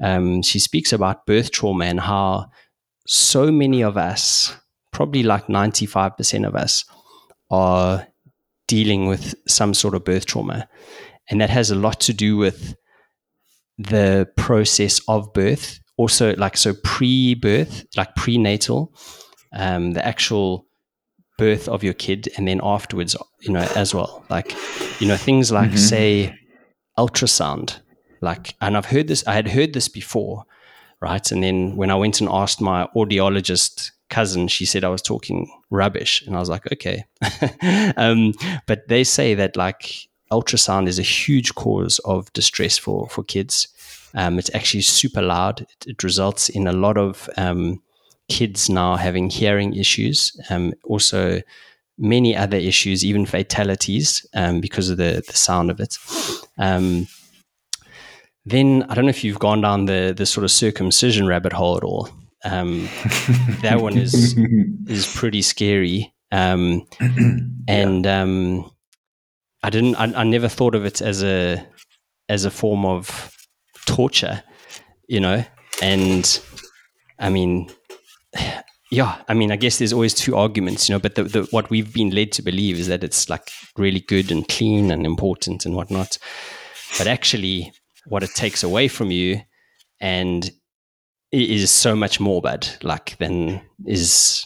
um, she speaks about birth trauma and how so many of us, probably like ninety five percent of us, are dealing with some sort of birth trauma, and that has a lot to do with the process of birth, also like so pre-birth, like prenatal, um, the actual birth of your kid, and then afterwards, you know, as well. Like, you know, things like mm-hmm. say ultrasound. Like, and I've heard this. I had heard this before, right? And then when I went and asked my audiologist cousin, she said I was talking rubbish, and I was like, okay. um, but they say that like ultrasound is a huge cause of distress for for kids. Um, it's actually super loud. It, it, results in a lot of um, kids now having hearing issues. Um, also, many other issues, even fatalities, um, because of the the sound of it. Um, then I don't know if you've gone down the the sort of circumcision rabbit hole at all. Um, that one is is pretty scary. Um, and yeah I didn't. I, I never thought of it as a as a form of torture, you know. And I mean, yeah, I mean, I guess there's always two arguments, you know. But the, the, what we've been led to believe is that it's like really good and clean and important and whatnot. But actually, what it takes away from you and is so much more bad, like than is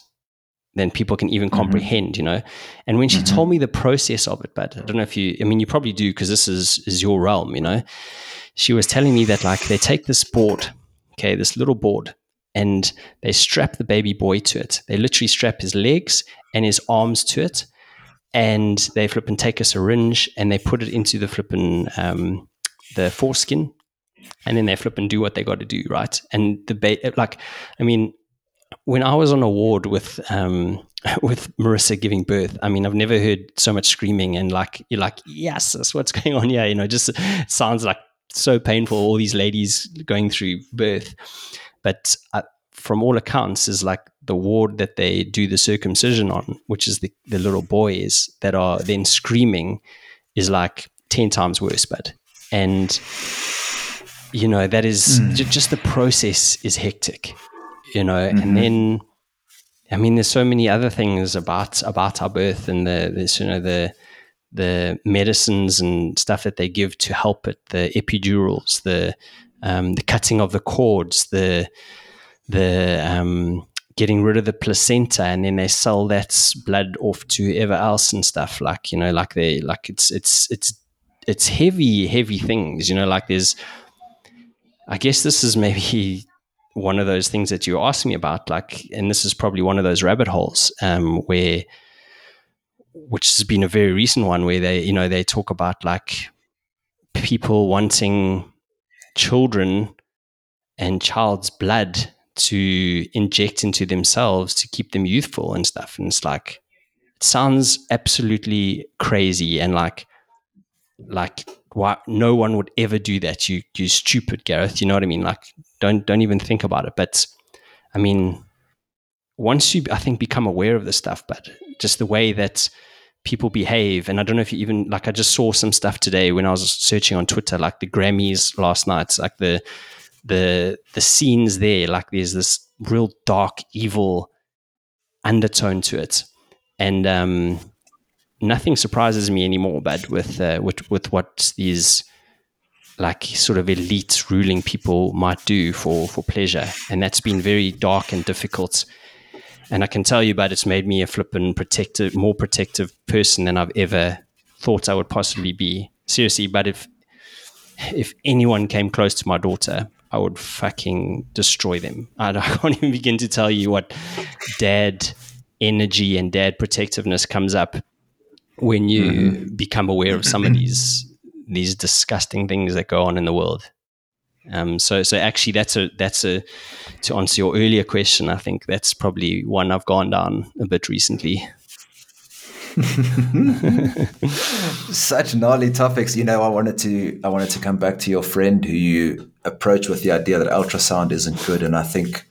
than people can even mm-hmm. comprehend, you know. And when she mm-hmm. told me the process of it, but I don't know if you, I mean, you probably do because this is is your realm, you know. She was telling me that like they take this board, okay, this little board, and they strap the baby boy to it. They literally strap his legs and his arms to it, and they flip and take a syringe and they put it into the flipping um, the foreskin and then they flip and do what they got to do, right? And the ba- like, I mean, when I was on a ward with um, with Marissa giving birth, I mean, I've never heard so much screaming and like you're like, yes, that's what's going on here. You know, just sounds like so painful. All these ladies going through birth, but uh, from all accounts, is like the ward that they do the circumcision on, which is the, the little boys that are then screaming, is like 10 times worse, but. And, you know, that is mm. j- just the process is hectic, you know, mm-hmm. and then, I mean, there's so many other things about about our birth and the this, you know, the the medicines and stuff that they give to help it, the epidurals, the um, the cutting of the cords, the the um, getting rid of the placenta, and then they sell that blood off to whoever else and stuff. Like you know, like they like it's it's it's it's heavy, heavy things. You know, like there's. I guess this is maybe one of those things that you asked me about, like, and this is probably one of those rabbit holes um, where, which has been a very recent one, where they, you know, they talk about like people wanting children and child's blood to inject into themselves to keep them youthful and stuff. And it's like, it sounds absolutely crazy and like, like why no one would ever do that. You you stupid, Gareth. You know what I mean? Like, don't don't even think about it. But I mean, once you I think become aware of this stuff, but just the way that people behave, and I don't know if you even like I just saw some stuff today when I was searching on Twitter, like the Grammys last night, like the the the scenes there, like there's this real dark, evil undertone to it, and um, nothing surprises me anymore. But with uh, with with what these like sort of elite ruling people might do for for pleasure, and that's been very dark and difficult. And I can tell you, but it's made me a flippin' protective, more protective person than I've ever thought I would possibly be. Seriously, but if if anyone came close to my daughter, I would fucking destroy them. I, I can't even begin to tell you what dad energy and dad protectiveness comes up when you mm-hmm. become aware of some of these these disgusting things that go on in the world. Um, so, so actually, that's a that's a to answer your earlier question. I think that's probably one I've gone down a bit recently. Such gnarly topics. You know, I wanted to I wanted to come back to your friend who you approach with the idea that ultrasound isn't good, and I think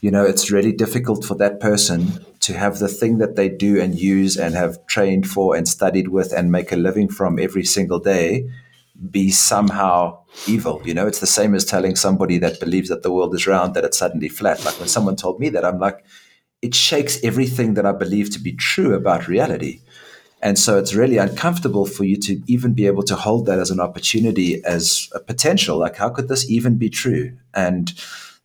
you know it's really difficult for that person to have the thing that they do and use and have trained for and studied with and make a living from every single day be somehow evil. You know, it's the same as telling somebody that believes that the world is round that it's suddenly flat. Like when someone told me that, I'm like, it shakes everything that I believe to be true about reality. And so it's really uncomfortable for you to even be able to hold that as an opportunity, as a potential. Like, how could this even be true? And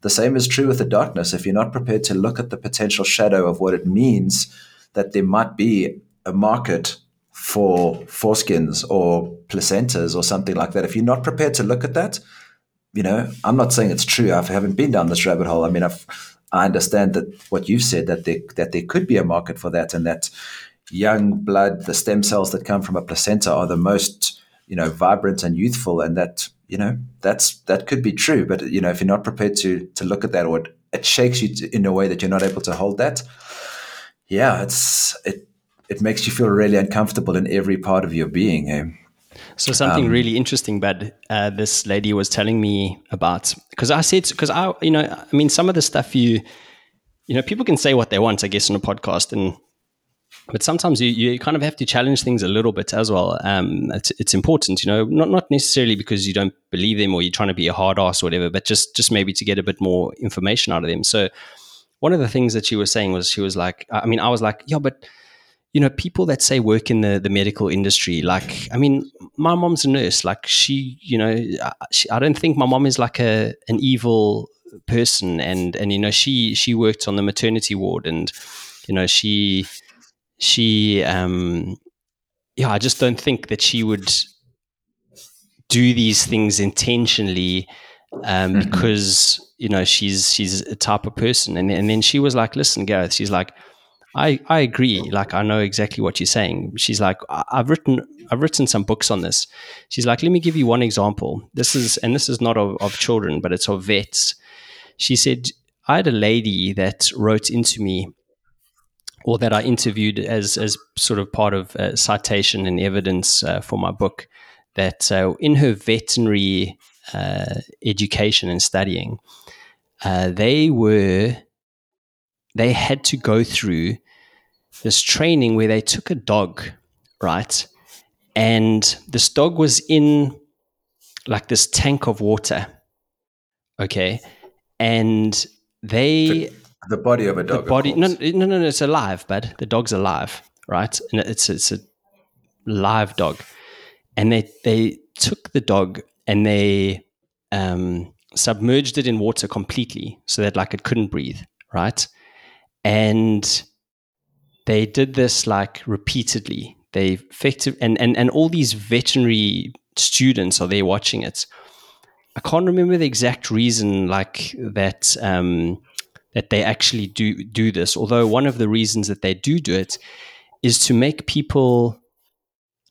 the same is true with the darkness. If you're not prepared to look at the potential shadow of what it means that there might be a market for foreskins or placentas or something like that, if you're not prepared to look at that, you know, I'm not saying it's true. I haven't been down this rabbit hole. I mean, I've, I understand that what you've said that there, that there could be a market for that, and that young blood, the stem cells that come from a placenta, are the most you know vibrant and youthful, and that you know that's that could be true. But you know, if you're not prepared to to look at that, or it, it shakes you to, in a way that you're not able to hold that, yeah, it's it it makes you feel really uncomfortable in every part of your being. Eh? So something um, really interesting, but uh, this lady was telling me about because I said because I you know I mean some of the stuff you you know people can say what they want I guess on a podcast and but sometimes you, you kind of have to challenge things a little bit as well. Um, it's, it's important, you know, not not necessarily because you don't believe them or you're trying to be a hard ass or whatever, but just just maybe to get a bit more information out of them. So one of the things that she was saying was she was like, I mean, I was like, yeah, but you know, people that say work in the, the medical industry, like, I mean, my mom's a nurse. Like, she, you know, she, I don't think my mom is like a an evil person, and and you know, she she worked on the maternity ward, and you know, she she, um, yeah, I just don't think that she would do these things intentionally um, mm-hmm. because you know she's she's a type of person, and and then she was like, listen, Gareth, she's like I, I agree. Like I know exactly what you're saying. She's like, I've written I've written some books on this. She's like, let me give you one example. This is and this is not of, of children, but it's of vets. She said, I had a lady that wrote into me or that I interviewed as as sort of part of citation and evidence uh, for my book that uh, in her veterinary uh, education and studying, uh, they were they had to go through this training where they took a dog, right? And this dog was in like this tank of water. Okay. And they the, body of a dog. The body no, no, no, no, it's alive, bud. The dog's alive, right? And it's it's a live dog. And they they took the dog and they um, submerged it in water completely so that like it couldn't breathe, right? And they did this like repeatedly. They effective and, and and all these veterinary students are there watching it. I can't remember the exact reason like that um, that they actually do do this. Although one of the reasons that they do do it is to make people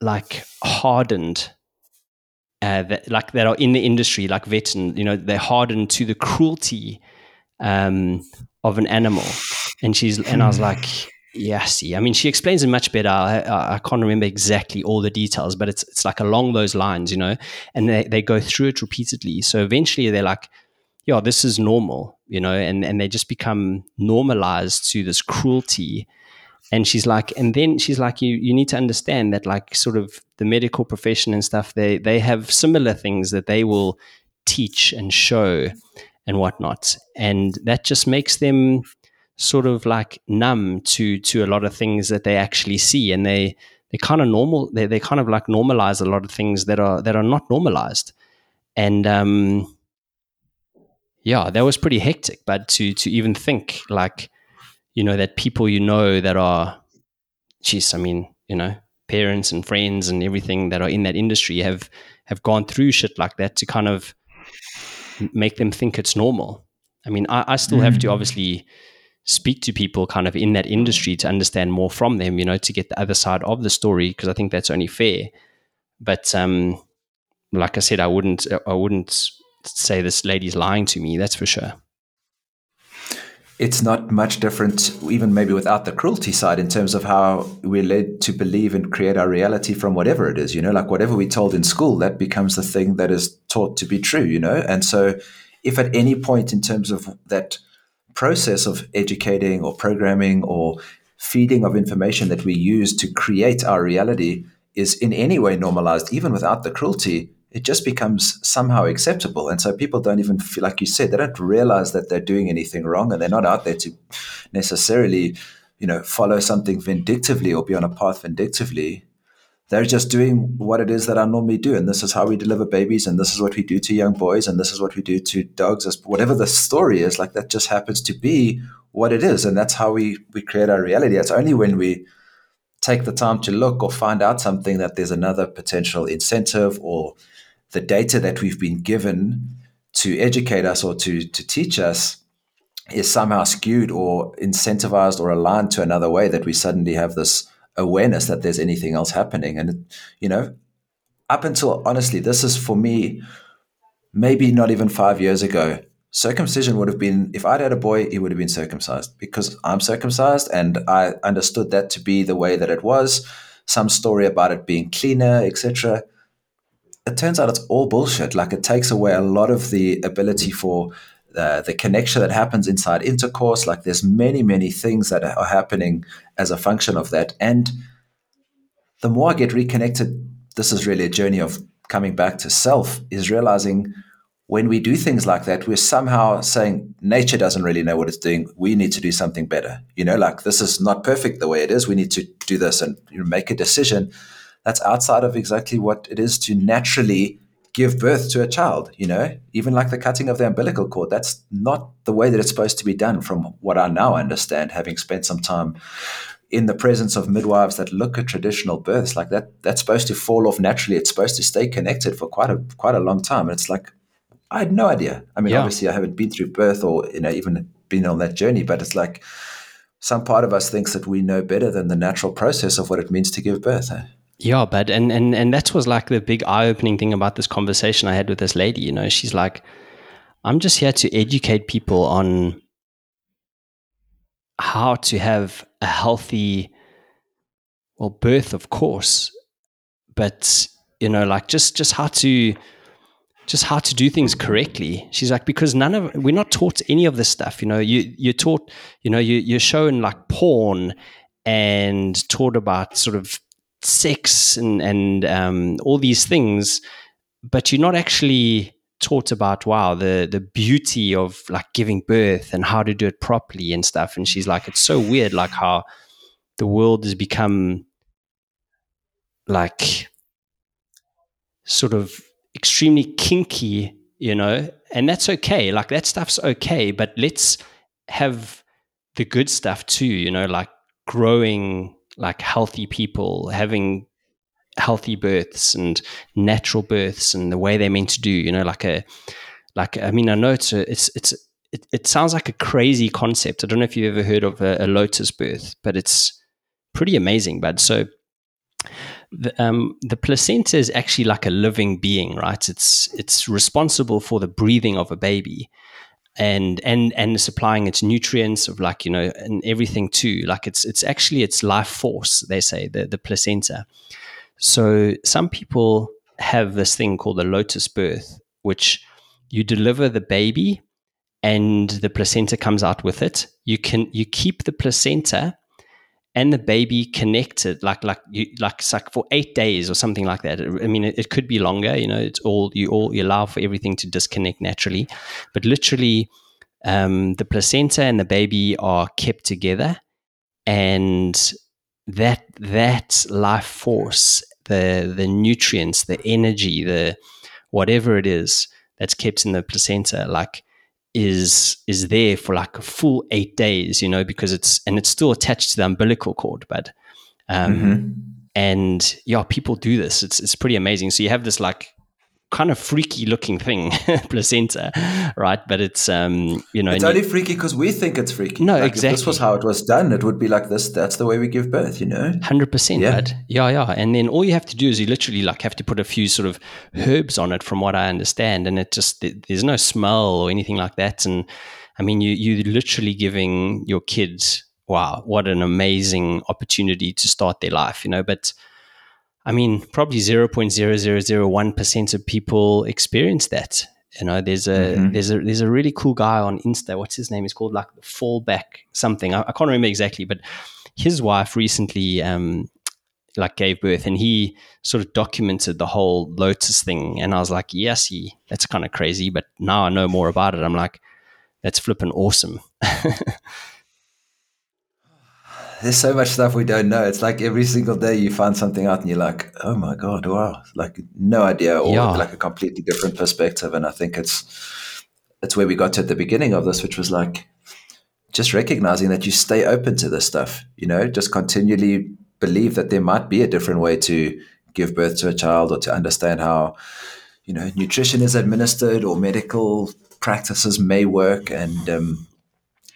like hardened uh, that like that are in the industry, like veteran, you know, they're hardened to the cruelty um, of an animal. And she's and I was like, yeah, see, I mean, she explains it much better. I, I, I, can't remember exactly all the details, but it's it's like along those lines, you know. And they they go through it repeatedly. So eventually, they're like, yeah, this is normal, you know, and and they just become normalized to this cruelty. And she's like and then she's like you you need to understand that like sort of the medical profession and stuff they they have similar things that they will teach and show and whatnot. And that just makes them sort of like numb to to a lot of things that they actually see. And they they kind of normal they, they kind of like normalize a lot of things that are that are not normalized. And um yeah that was pretty hectic but to to even think like you know, that people you know that are, geez, I mean, you know, parents and friends and everything that are in that industry have have gone through shit like that to kind of make them think it's normal. I mean, I, I still mm. have to mm. obviously speak to people kind of in that industry to understand more from them, you know, to get the other side of the story because I think that's only fair. But um, like I said, I wouldn't I wouldn't say this lady's lying to me. That's for sure it's not much different, even maybe without the cruelty side, in terms of how we're led to believe and create our reality from whatever it is. You know, like whatever we told in school, that becomes the thing that is taught to be true. You know, and so if at any point in terms of that process of educating or programming or feeding of information that we use to create our reality is in any way normalized, even without the cruelty, it just becomes somehow acceptable. And so people don't even feel, like you said, they don't realize that they're doing anything wrong and they're not out there to necessarily, you know, follow something vindictively or be on a path vindictively. They're just doing what it is that I normally do. And this is how we deliver babies. And this is what we do to young boys. And this is what we do to dogs. Whatever the story is, like that just happens to be what it is. And that's how we, we create our reality. It's only when we take the time to look or find out something that there's another potential incentive or the data that we've been given to educate us or to to teach us is somehow skewed or incentivized or aligned to another way that we suddenly have this awareness that there's anything else happening. And you know up until honestly this is for me maybe not even 5 years ago circumcision would have been if I'd had a boy he would have been circumcised because I'm circumcised and I understood that to be the way that it was. Some story about it being cleaner etc it turns out it's all bullshit. Like it takes away a lot of the ability for uh, the connection that happens inside intercourse. Like there's many, many things that are happening as a function of that. And the more I get reconnected, this is really a journey of coming back to self, is realizing when we do things like that, we're somehow saying nature doesn't really know what it's doing. We need to do something better. You know, like this is not perfect the way it is. We need to do this and you know, make a decision that's outside of exactly what it is to naturally give birth to a child, you know, even like the cutting of the umbilical cord. That's not the way that it's supposed to be done, from what I now understand, having spent some time in the presence of midwives that look at traditional births like that that's supposed to fall off naturally it's supposed to stay connected for quite a quite a long time and it's like i had no idea i mean yeah. obviously i haven't been through birth or you know even been on that journey but it's like some part of us thinks that we know better than the natural process of what it means to give birth eh? Yeah, but and and and that was like the big eye-opening thing about this conversation I had with this lady. You know, she's like, "I'm just here to educate people on how to have a healthy, well, birth, of course, but you know, like just just how to just how to do things correctly. She's like, because none of we're not taught any of this stuff. You know, you you're taught, you know, you you're shown like porn and taught about sort of sex and and um, all these things, but you're not actually taught about wow the the beauty of like giving birth and how to do it properly and stuff. And she's like, it's so weird, like how the world has become like sort of extremely kinky, you know, and that's okay. Like that stuff's okay, but let's have the good stuff too, you know, like growing like healthy people, having healthy births and natural births and the way they're meant to do, you know, like a like I mean, I know it's a, it's it's it, it sounds like a crazy concept. I don't know if you've ever heard of a, a lotus birth, but it's pretty amazing, bud. So the, um, the placenta is actually like a living being, right? It's it's responsible for the breathing of a baby, and and and supplying its nutrients of like you know and everything too. Like it's it's actually its life force. They say the the placenta. So some people have this thing called the lotus birth, which you deliver the baby and the placenta comes out with it. You can you keep the placenta and the baby connected like like you like like for eight days or something like that. I mean it, it, could be longer you know it's all you all you allow for everything to disconnect naturally. But literally um, the placenta and the baby are kept together and that that life force the the nutrients the energy the whatever it is that's kept in the placenta like is is there for like a full eight days, you know, because it's and it's still attached to the umbilical cord, but um, mm-hmm. and yeah, people do this. It's it's pretty amazing. So you have this like kind of freaky looking thing, placenta, right? But it's um, you know, it's only you, freaky because we think it's freaky. No, like exactly. If this was how it was done, it would be like this. That's the way we give birth, you know. Hundred percent, yeah, yeah, yeah. And then all you have to do is you literally like have to put a few sort of herbs on it, from what I understand, and it just there's no smell or anything like that. And I mean, you you literally giving your kids, wow, what an amazing opportunity to start their life, you know, but I mean, probably 0.0001% of people experience that. You know, there's a mm-hmm. there's a there's a really cool guy on Insta. What's his name? He's called like the Fallback something. I, I can't remember exactly, but his wife recently um, like gave birth, and he sort of documented the whole Lotus thing. And I was like, yes, he that's kind of crazy, but now I know more about it. I'm like, that's flipping awesome. there's so much stuff we don't know. It's like every single day you find something out and you're like, oh my God, wow. Like no idea or yeah. like a completely different perspective. And I think it's it's where we got to at the beginning of this, which was like just recognizing that you stay open to this stuff, you know, just continually believe that there might be a different way to give birth to a child or to understand how, you know, nutrition is administered or medical practices may work. And um,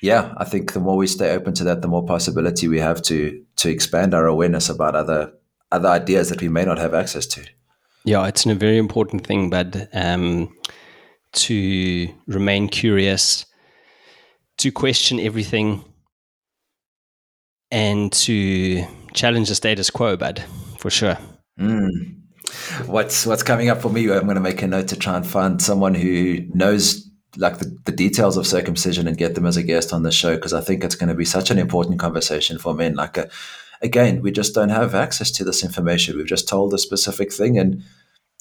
yeah, I think the more we stay open to that, the more possibility we have to to expand our awareness about other other ideas that we may not have access to. Yeah, it's a very important thing, but um, to remain curious, to question everything, and to challenge the status quo, bud, for sure. Mm. What's what's coming up for me? I'm going to make a note to try and find someone who knows like the, the details of circumcision and get them as a guest on the show because I think it's going to be such an important conversation for men. Like, a, uh, again, we just don't have access to this information. We've just told a specific thing, and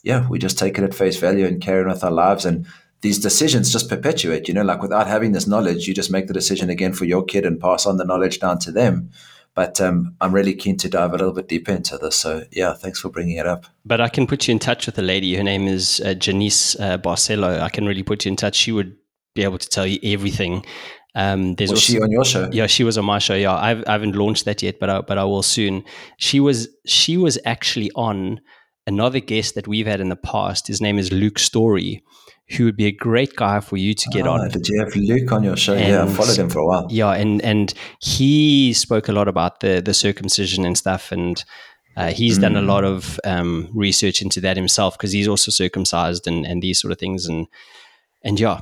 yeah, we just take it at face value and carry on with our lives. And these decisions just perpetuate. You know, like without having this knowledge, you just make the decision again for your kid and pass on the knowledge down to them. But um, I'm really keen to dive a little bit deeper into this. So, yeah, thanks for bringing it up. But I can put you in touch with a lady. Her name is uh, Jeanice uh, Barcelo. I can really put you in touch. She would be able to tell you everything. Um, there's was also, she on your show? Yeah, she was on my show. Yeah, I've, I haven't launched that yet, but I, but I will soon. She was she was actually on another guest that we've had in the past. His name is Luke Storey, who would be a great guy for you to get oh, on. Did you have Luke on your show? And, yeah, I followed him for a while. Yeah, and and he spoke a lot about the the circumcision and stuff, and uh, he's mm. done a lot mm. of um, research into that himself because he's also circumcised and and these sort of things, and and yeah.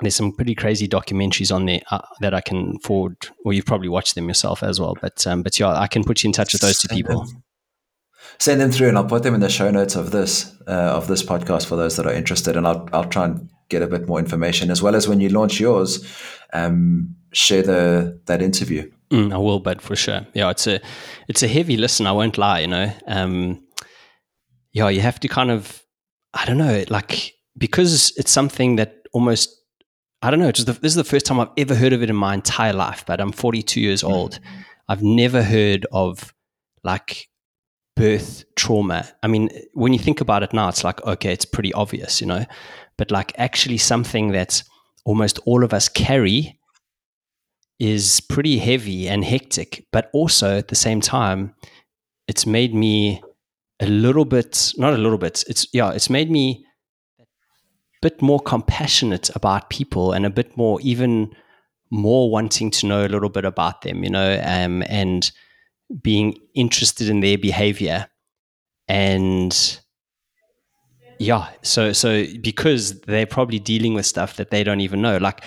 There's some pretty crazy documentaries on there uh, that I can forward, or you've probably watched them yourself as well. But um, but yeah, I can put you in touch with those two people. Send them through, and I'll put them in the show notes of this uh, of this podcast for those that are interested. And I'll I'll try and get a bit more information as well as when you launch yours, um, share the that interview. Mm, I will, but for sure, yeah, it's a it's a heavy listen. I won't lie, you know. Um, yeah, you have to kind of, I don't know, like because it's something that almost I don't know. Just the, this is the first time I've ever heard of it in my entire life. But I'm 42 years mm. old. I've never heard of like birth trauma. I mean, when you think about it now, it's like okay, it's pretty obvious, you know. But like actually something that almost all of us carry is pretty heavy and hectic. But also at the same time, it's made me a little bit, not a little bit. It's yeah, it's made me a bit more compassionate about people and a bit more even more wanting to know a little bit about them, you know, um, and being interested in their behavior. And yeah, so so because they're probably dealing with stuff that they don't even know. Like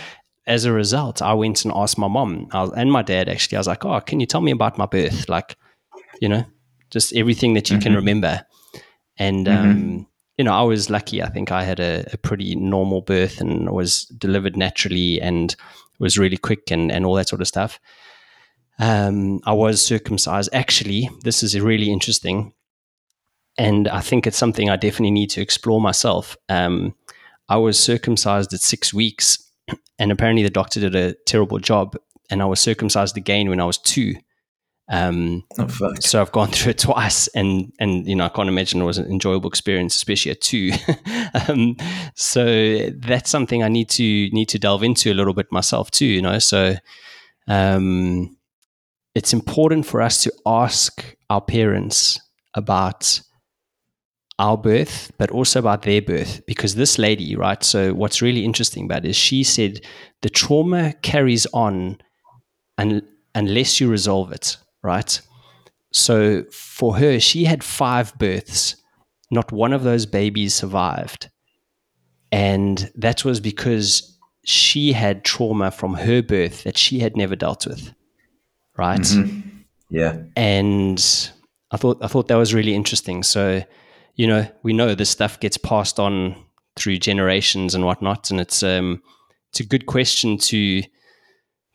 as a result, I went and asked my mom and my dad actually. I was like, "Oh, can you tell me about my birth? Like, you know, just everything that you mm-hmm. can remember." And mm-hmm. um, you know, I was lucky. I think I had a, a, pretty normal birth and was delivered naturally and was really quick and, and all that sort of stuff. Um, I was circumcised. Actually, this is really interesting. And I think it's something I definitely need to explore myself. Um, I was circumcised at six weeks, and apparently the doctor did a terrible job. And I was circumcised again when I was two. Um, oh, so I've gone through it twice, and and you know I can't imagine it was an enjoyable experience, especially at two. um, so that's something I need to need to delve into a little bit myself too. You know, so um, it's important for us to ask our parents about our birth, but also about their birth, because this lady, right? So what's really interesting about it is she said the trauma carries on, and unless you resolve it right? So for her, she had five births. Not one of those babies survived. And that was because she had trauma from her birth that she had never dealt with. Right? Mm-hmm. Yeah. And I thought I thought that was really interesting. So, you know, we know this stuff gets passed on through generations and whatnot, and it's um it's a good question to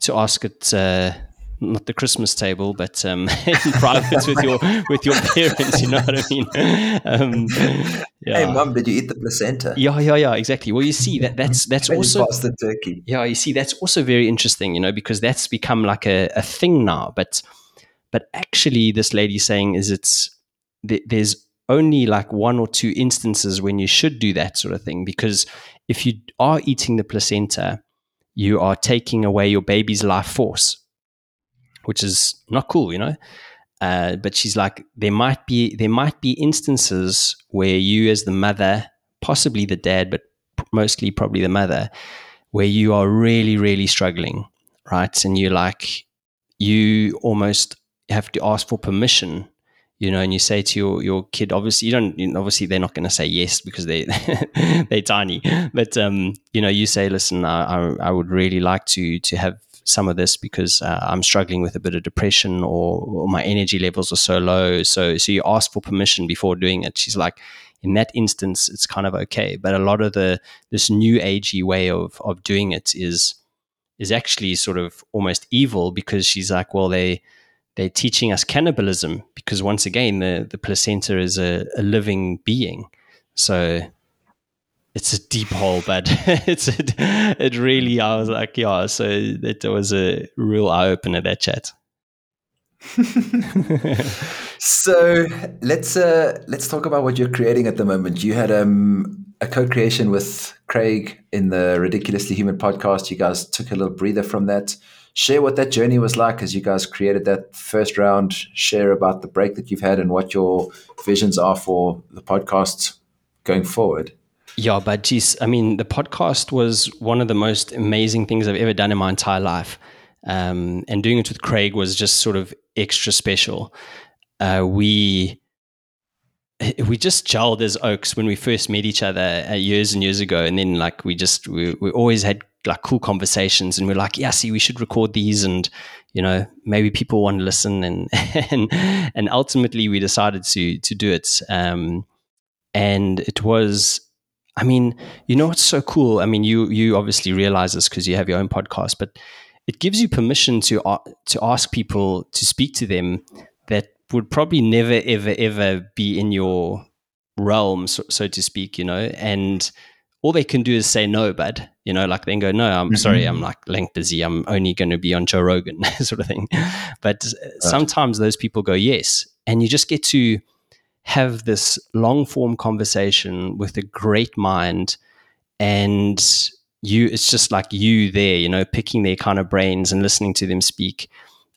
to ask it uh, not the Christmas table, but um, in private with your with your parents. You know what I mean? Um, yeah. Hey, mum, did you eat the placenta? Yeah, yeah, yeah, exactly. Well, you see that that's that's also the turkey. Yeah, you see that's also very interesting. You know, because that's become like a, a thing now. But but actually, this lady saying is it's there's only like one or two instances when you should do that sort of thing because if you are eating the placenta you are taking away your baby's life force which is not cool, you know. Uh, but she's like, there might be there might be instances where you, as the mother, possibly the dad, but mostly probably the mother, where you are really really struggling, right? And you're like, you almost have to ask for permission you know, and you say to your, your kid, obviously you don't, obviously they're not going to say yes because they they're tiny, but um, you know, you say, listen, I, I, I, would really like to to have some of this because uh, I'm struggling with a bit of depression or, or, my energy levels are so low. So, so you ask for permission before doing it. She's like, in that instance, it's kind of okay. But a lot of the this new agey way of of doing it is is actually sort of almost evil because she's like, well, they they're teaching us cannibalism because once again, the the placenta is a, a living being. So it's a deep hole, but it's a, it really. I was like, yeah. So it was a real eye opener that chat. so let's uh, let's talk about what you're creating at the moment. You had um, a co-creation with Craig in the Ridiculously Human podcast. You guys took a little breather from that. Share what that journey was like as you guys created that first round. Share about the break that you've had and what your visions are for the podcast going forward. Yeah, but geez, I mean, the podcast was one of the most amazing things I've ever done in my entire life. Um, and doing it with Craig was just sort of extra special. Uh, we we just gelled as oaks when we first met each other uh, years and years ago, and then like we just we, we always had like cool conversations, and we're like, yeah, see, we should record these, and you know, maybe people want to listen, and and and ultimately we decided to to do it, um, and it was. I mean, you know what's so cool? I mean, you you obviously realize this because you have your own podcast, but it gives you permission to uh, to ask people to speak to them that would probably never ever ever be in your realm so, so, to speak you know and all they can do is say no bud you know like then go no i'm mm-hmm. sorry i'm like link busy i'm only going to be on joe rogan sort of thing but right. sometimes those people go yes and you just get to have this long form conversation with a great mind and you it's just like you there you know picking their kind of brains and listening to them speak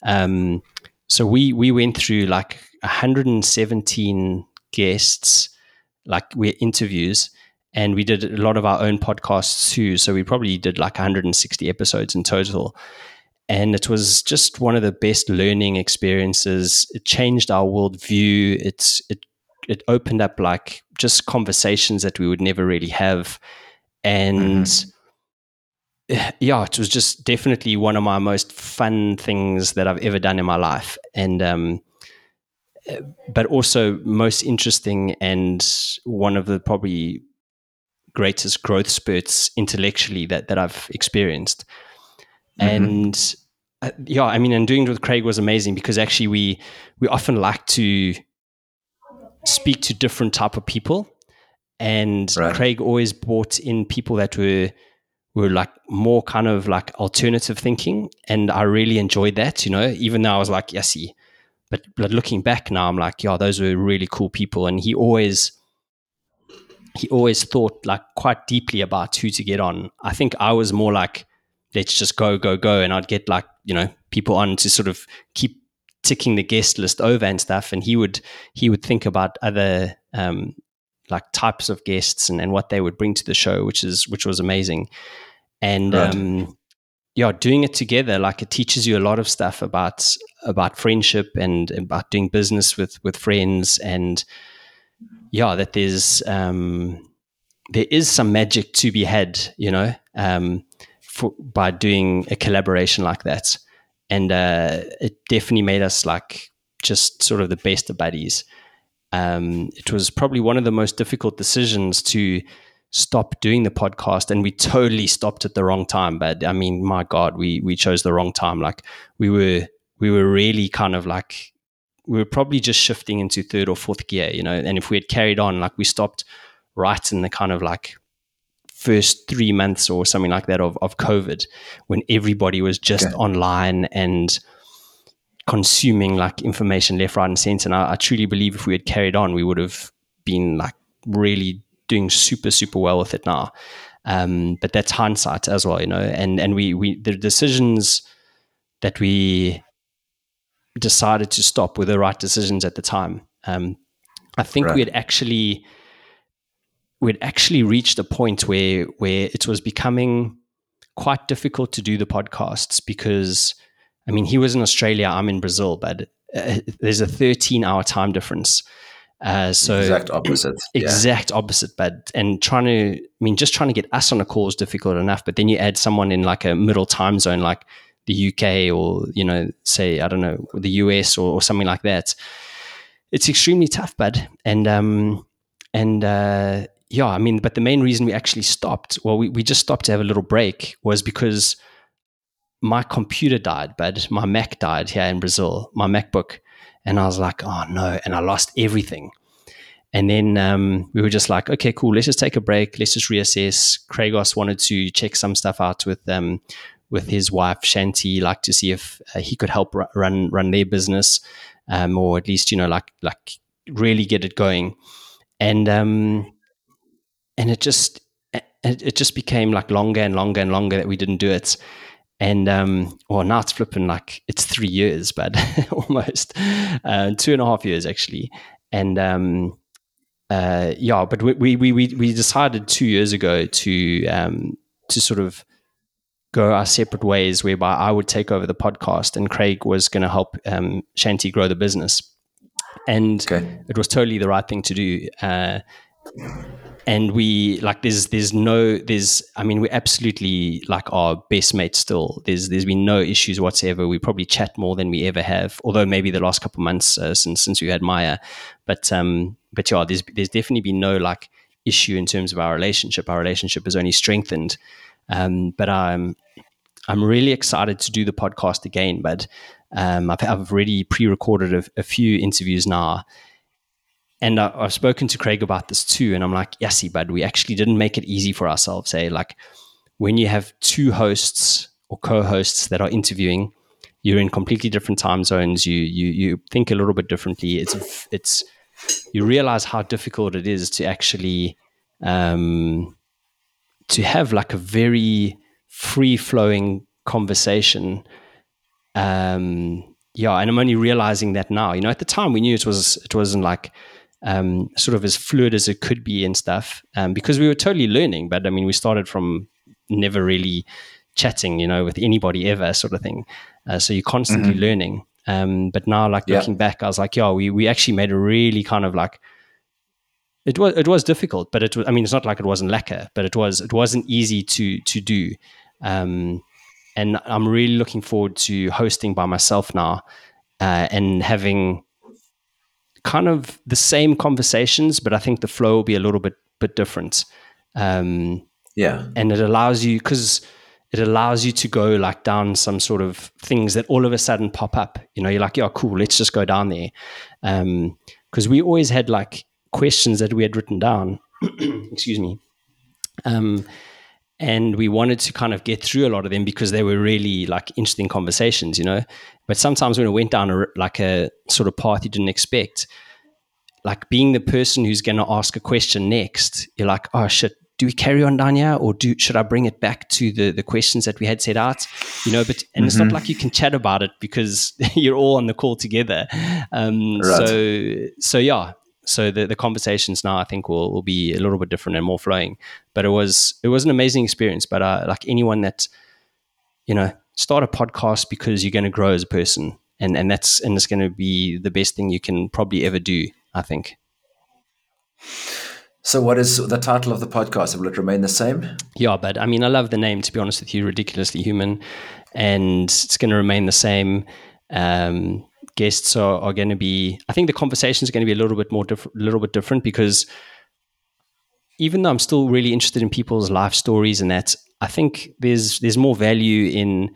um, so we we went through like 117 guests, like we interviews, and we did a lot of our own podcasts too. So we probably did like 160 episodes in total. And it was just one of the best learning experiences. It changed our worldview. It's it it opened up like just conversations that we would never really have. And mm-hmm yeah, it was just definitely one of my most fun things that I've ever done in my life, and um, but also most interesting and one of the probably greatest growth spurts intellectually that that I've experienced. Mm-hmm. And uh, yeah, I mean, and doing it with Craig was amazing because actually we we often like to speak to different type of people, and right. Craig always brought in people that were were like more kind of like alternative thinking. And I really enjoyed that, you know, even though I was like, yes, but, but looking back now, I'm like, yeah, those were really cool people. And he always, he always thought like quite deeply about who to get on. I think I was more like, let's just go, go, go. And I'd get like, you know, people on to sort of keep ticking the guest list over and stuff. And he would, he would think about other, um, like types of guests and, and what they would bring to the show, which is which was amazing. And right. um, yeah, doing it together, like it teaches you a lot of stuff about about friendship and about doing business with with friends, and yeah, that there's um, there is some magic to be had, you know, um, for, by doing a collaboration like that, and uh, it definitely made us like just sort of the best of buddies. Um, it was probably one of the most difficult decisions to stop doing the podcast and we totally stopped at the wrong time but i mean my god we we chose the wrong time. Like we were we were really kind of like we were probably just shifting into third or fourth gear you know and if we had carried on like we stopped right in the kind of like first three months or something like that of, of covid when everybody was just okay. online and consuming like information left, right, and center. And I, I, truly believe if we had carried on, we would have been like really doing super, super well with it now. Um, but that's hindsight as well, you know. And and we we the decisions that we decided to stop were the right decisions at the time. Um, I think right. we had actually we had actually reached a point where where it was becoming quite difficult to do the podcasts because I mean, he was in Australia, I'm in Brazil, but uh, there's a 13 hour time difference. Uh, so exact opposite, exact yeah. opposite. But and trying to, I mean, just trying to get us on a call is difficult enough. But then you add someone in like a middle time zone, like the UK or you know, say I don't know, the US or, or something like that. It's extremely tough, bud. And um, and uh, yeah, I mean, but the main reason we actually stopped, well, we, we just stopped to have a little break, was because my computer died, but my Mac died here in Brazil, my MacBook. And I was like, oh no. And I lost everything. And then um, we were just like, okay, cool. Let's just take a break. Let's just reassess. Craigos wanted to check some stuff out with um, with his wife Shanti, like to see if uh, he could help r- run run their business, um, or at least you know like like really get it going. And um, and it just it, it just became like longer and longer and longer that we didn't do it. And um, well, now it's flipping like it's three years, but almost uh, two and a half years actually. And um, uh, yeah, but we, we we we decided two years ago to um, to sort of go our separate ways, whereby I would take over the podcast and Craig was going to help um, Shanti grow the business. and okay. it was totally the right thing to do. Uh, and we like there's there's no there's I mean we're absolutely like our best mates still. There's there's been no issues whatsoever. We probably chat more than we ever have, although maybe the last couple months uh, since since we had Maya, but um but yeah, there's there's definitely been no like issue in terms of our relationship. Our relationship has only strengthened. Um, but I'm I'm really excited to do the podcast again. But um, I've, I've already pre-recorded a, a few interviews now, and I, have spoken to Craig about this too. And I'm like, yes, bud, we actually didn't make it easy for ourselves. Say, eh? like, when you have two hosts or co-hosts that are interviewing, you're in completely different time zones. You you you think a little bit differently. It's it's you realize how difficult it is to actually um, to have like a very free flowing conversation um, yeah, and I'm only realizing that now. You know, at the time we knew it was it wasn't like um, sort of as fluid as it could be and stuff um, because we were totally learning. But I mean, we started from never really chatting, you know, with anybody ever, sort of thing. Uh, so you're constantly mm-hmm. learning. Um, but now, like yeah. looking back, I was like, yeah, we we actually made a really kind of like it was it was difficult, but it was. I mean, it's not like it wasn't lekker, but it was it wasn't easy to to do. Um, and I'm really looking forward to hosting by myself now uh, and having kind of the same conversations, but I think the flow will be a little bit bit different. Um, yeah, and it allows you because it allows you to go like down some sort of things that all of a sudden pop up. You know, you're like, yeah, cool, let's just go down there. Because um, we always had like questions that we had written down. excuse me. Um, and we wanted to kind of get through a lot of them because they were really like interesting conversations, you know. But sometimes when it went down a, like a sort of path you didn't expect, like being the person who's going to ask a question next, you're like, oh shit, do we carry on down here or do should I bring it back to the the questions that we had set out? You know, but and mm-hmm. it's not mm-hmm. like you can chat about it because you're all on the call together. Um, right. So so yeah, so the, the conversations now I think will, will be a little bit different and more flowing. But it was it was an amazing experience. But uh, like anyone that you know start a podcast because you're going to grow as a person, and and that's and it's going to be the best thing you can probably ever do. I think. So, what is the title of the podcast? Will it remain the same? Yeah, but I mean, I love the name. To be honest with you, ridiculously human, and it's going to remain the same. Um, guests are, are going to be i think the conversation is going to be a little bit more different a little bit different because even though i'm still really interested in people's life stories and that i think there's there's more value in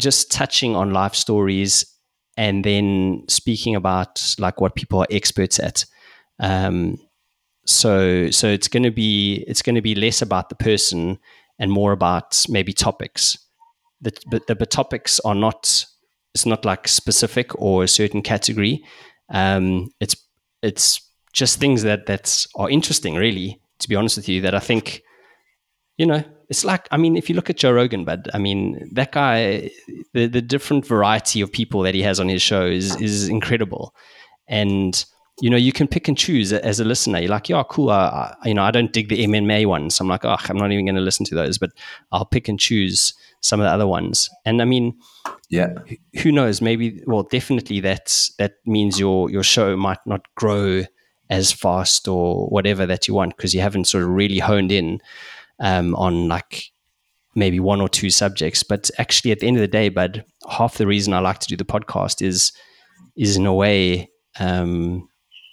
just touching on life stories and then speaking about like what people are experts at. Um, so so it's going to be it's going to be less about the person and more about maybe topics. The, but the, the topics are not it's not like specific or a certain category. Um, it's it's just things that that are interesting, really. To be honest with you, that I think, you know, it's like I mean, if you look at Joe Rogan, but I mean, that guy, the the different variety of people that he has on his show is is incredible, and you know, you can pick and choose as a listener. You're like, yeah, cool. I, I, you know, I don't dig the MMA ones. I'm like, oh, I'm not even going to listen to those, but I'll pick and choose some of the other ones. And I mean, yeah, who knows? Maybe, well, definitely that's that means your your show might not grow as fast or whatever that you want because you haven't sort of really honed in um, on like maybe one or two subjects. But actually, at the end of the day, but half the reason I like to do the podcast is is in a way um,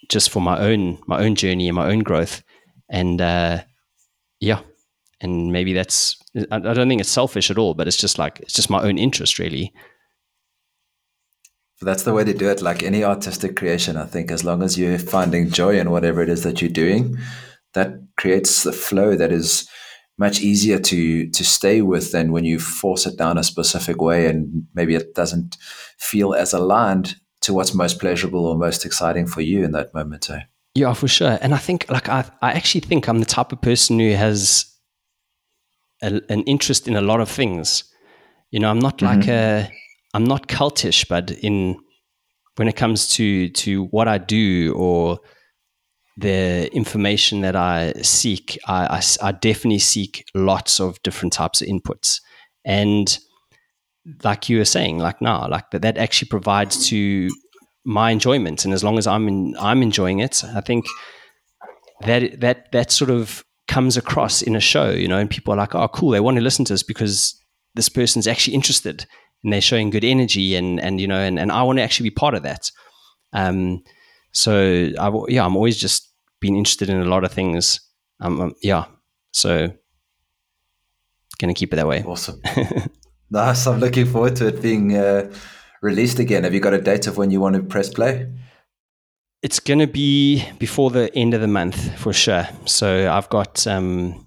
just for my own my own journey and my own growth. And uh, yeah, and maybe that's I don't think it's selfish at all, but it's just like it's just my own interest, really. That's the way to do it. Like any artistic creation, I think, as long as you're finding joy in whatever it is that you're doing, that creates the flow that is much easier to to stay with than when you force it down a specific way and maybe it doesn't feel as aligned to what's most pleasurable or most exciting for you in that moment. Eh? Yeah, for sure. And I think, like, I I actually think I'm the type of person who has a, an interest in a lot of things. You know, I'm not mm-hmm. like a, I'm not cultish, but in when it comes to to what I do or the information that I seek, I, I, I definitely seek lots of different types of inputs. And like you were saying, like now, like that, that actually provides to my enjoyment, and as long as I'm in, I'm enjoying it, I think that that that sort of comes across in a show, you know, and people are like, "Oh, cool, they want to listen to us because this person's actually interested and they're showing good energy, and and you know, and, and I want to actually be part of that." Um, so I, yeah, I'm always just been interested in a lot of things. Um, um yeah, so gonna keep it that way. Awesome. nice. I'm looking forward to it being uh, released again. Have you got a date of when you want to press play? It's going to be before the end of the month for sure. So I've got, um,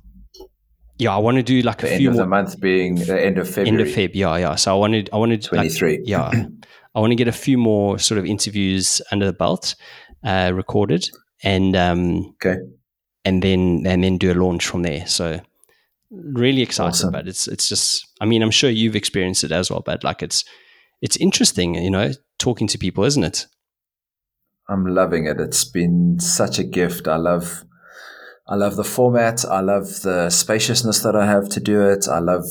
yeah, I want to do like the a few end more. of the month being the end of February. End of Feb, yeah, yeah. So I wanted, I wanted twenty three. Like, yeah, I want to get a few more sort of interviews under the belt, uh, recorded, and um, okay, and then and then do a launch from there. So really excited, awesome. but it's it's just, I mean, I'm sure you've experienced it as well, but like it's it's interesting, you know, talking to people, isn't it? I'm loving it. It's been such a gift. I love I love the format. I love the spaciousness that I have to do it. I love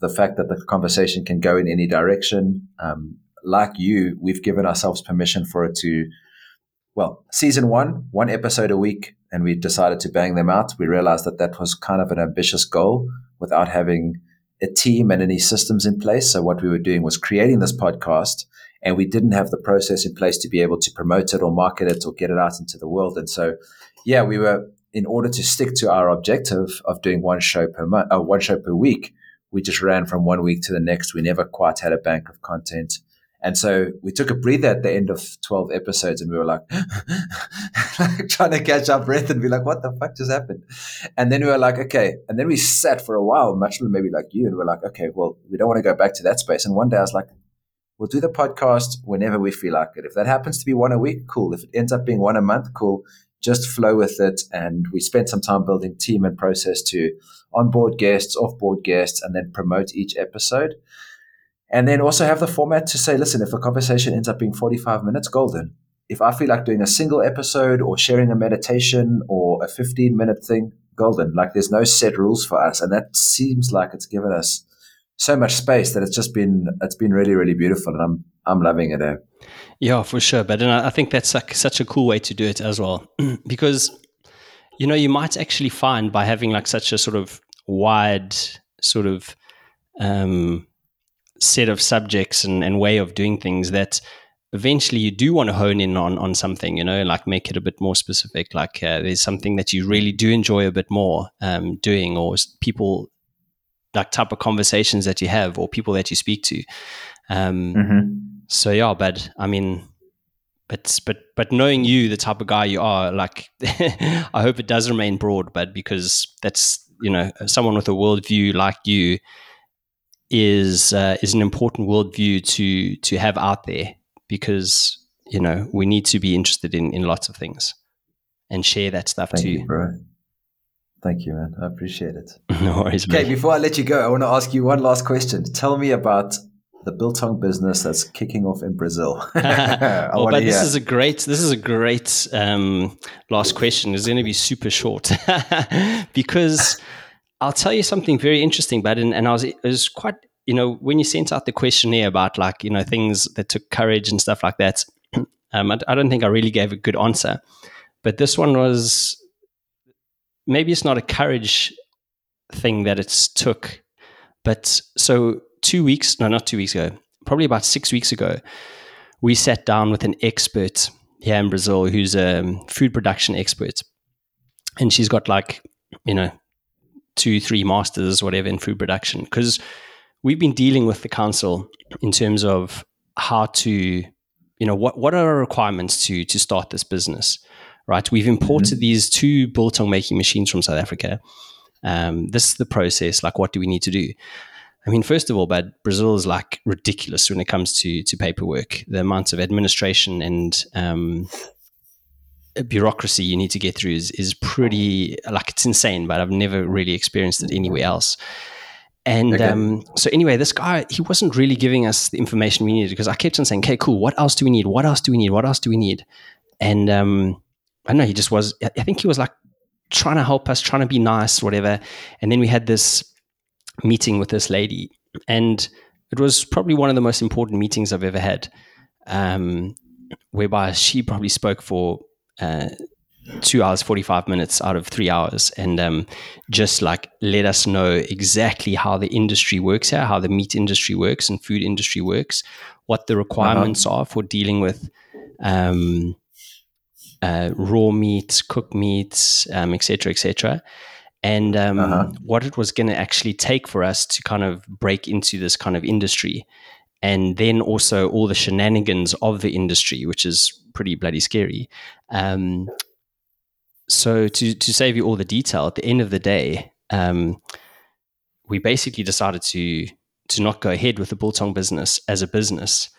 the fact that the conversation can go in any direction. Um, like you, we've given ourselves permission for it to, well, season one, one episode a week, and we decided to bang them out. We realized that that was kind of an ambitious goal without having a team and any systems in place. So what we were doing was creating this podcast and we didn't have the process in place to be able to promote it or market it or get it out into the world. And so, yeah, we were in order to stick to our objective of doing one show per month, uh, one show per week. We just ran from one week to the next. We never quite had a bank of content. And so we took a breather at the end of 12 episodes and we were like, trying to catch our breath and be like, what the fuck just happened? And then we were like, okay. And then we sat for a while, much maybe like you, and we we're like, okay, well, we don't want to go back to that space. And one day I was like, We'll do the podcast whenever we feel like it. If that happens to be one a week, cool. If it ends up being one a month, cool. Just flow with it. And we spent some time building team and process to onboard guests, offboard guests, and then promote each episode. And then also have the format to say, listen, if a conversation ends up being 45 minutes, golden. If I feel like doing a single episode or sharing a meditation or a 15 minute thing, golden. Like there's no set rules for us. And that seems like it's given us so much space that it's just been it's been really really beautiful and I'm I'm loving it. Eh? Yeah, for sure. But and I think that's like such a cool way to do it as well, because you know you might actually find by having like such a sort of wide sort of um, set of subjects and, and way of doing things that eventually you do want to hone in on on something you know like make it a bit more specific like uh, there's something that you really do enjoy a bit more um, doing or people like type of conversations that you have or people that you speak to. Um, mm-hmm. So yeah, but I mean, but but but knowing you, the type of guy you are, like I hope it does remain broad. But because that's you know someone with a worldview like you is uh, is an important worldview to to have out there because you know we need to be interested in in lots of things and share that stuff Thank too. You, bro. Thank you, man. I appreciate it. no worries. Okay, before I let you go, I want to ask you one last question. Tell me about the biltong business that's kicking off in Brazil. well, but this is a great this is a great um, last question. It's going to be super short because I'll tell you something very interesting. But and, and I was it was quite you know when you sent out the questionnaire about like you know things that took courage and stuff like that. Um, I, I don't think I really gave a good answer, but this one was maybe it's not a courage thing that it's took, but so two weeks, no, not two weeks ago, probably about six weeks ago, we sat down with an expert here in Brazil who's a food production expert. And she's got like, you know, two, three masters, whatever, in food production. Because we've been dealing with the council in terms of how to, you know, what, what are our requirements to to start this business? right? We've imported mm-hmm. these two biltong making machines from South Africa. Um, this is the process. Like, what do we need to do? I mean, first of all, but Brazil is like ridiculous when it comes to to paperwork. The amount of administration and um, bureaucracy you need to get through is is pretty like it's insane. But I've never really experienced it anywhere else. And okay. um, so anyway, this guy he wasn't really giving us the information we needed because I kept on saying, "Okay, cool. What else do we need? What else do we need? What else do we need?" And um, I don't know, he just was, I think he was like trying to help us, trying to be nice, whatever. And then we had this meeting with this lady, and it was probably one of the most important meetings I've ever had. Um, whereby she probably spoke for uh, two hours, 45 minutes out of three hours, and um, just like let us know exactly how the industry works here, how the meat industry works and food industry works, what the requirements uh-huh. are for dealing with. Um, uh, raw meats, cooked meats, etc., um, etc., et and um, uh-huh. what it was going to actually take for us to kind of break into this kind of industry and then also all the shenanigans of the industry, which is pretty bloody scary. Um, so to to save you all the detail, at the end of the day, um, we basically decided to to not go ahead with the biltong business as a business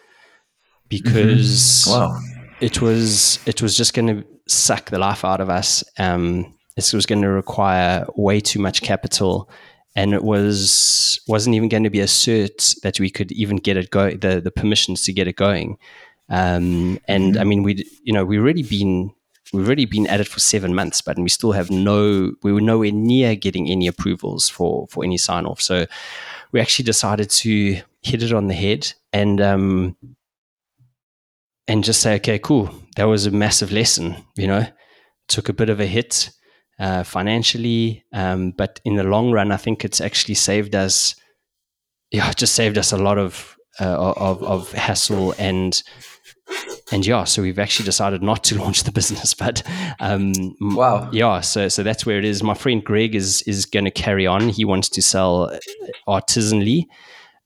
because mm-hmm. wow. it was it was just going to suck the life out of us. Um, this was going to require way too much capital and it was wasn't even going to be a cert that we could even get it go the the permissions to get it going. Um, and mm-hmm. I mean, we you know we've already been we've already been at it for seven months, but we still have no we were nowhere near getting any approvals for for any sign off. So we actually decided to hit it on the head and um, and just say, okay, cool, that was a massive lesson. You know, took a bit of a hit uh, financially, um, but in the long run, I think it's actually saved us. Yeah, just saved us a lot of uh, of, of hassle and and yeah, so we've actually decided not to launch the business, but um, wow, yeah, so so that's where it is. My friend Greg is is going to carry on. He wants to sell artisanally,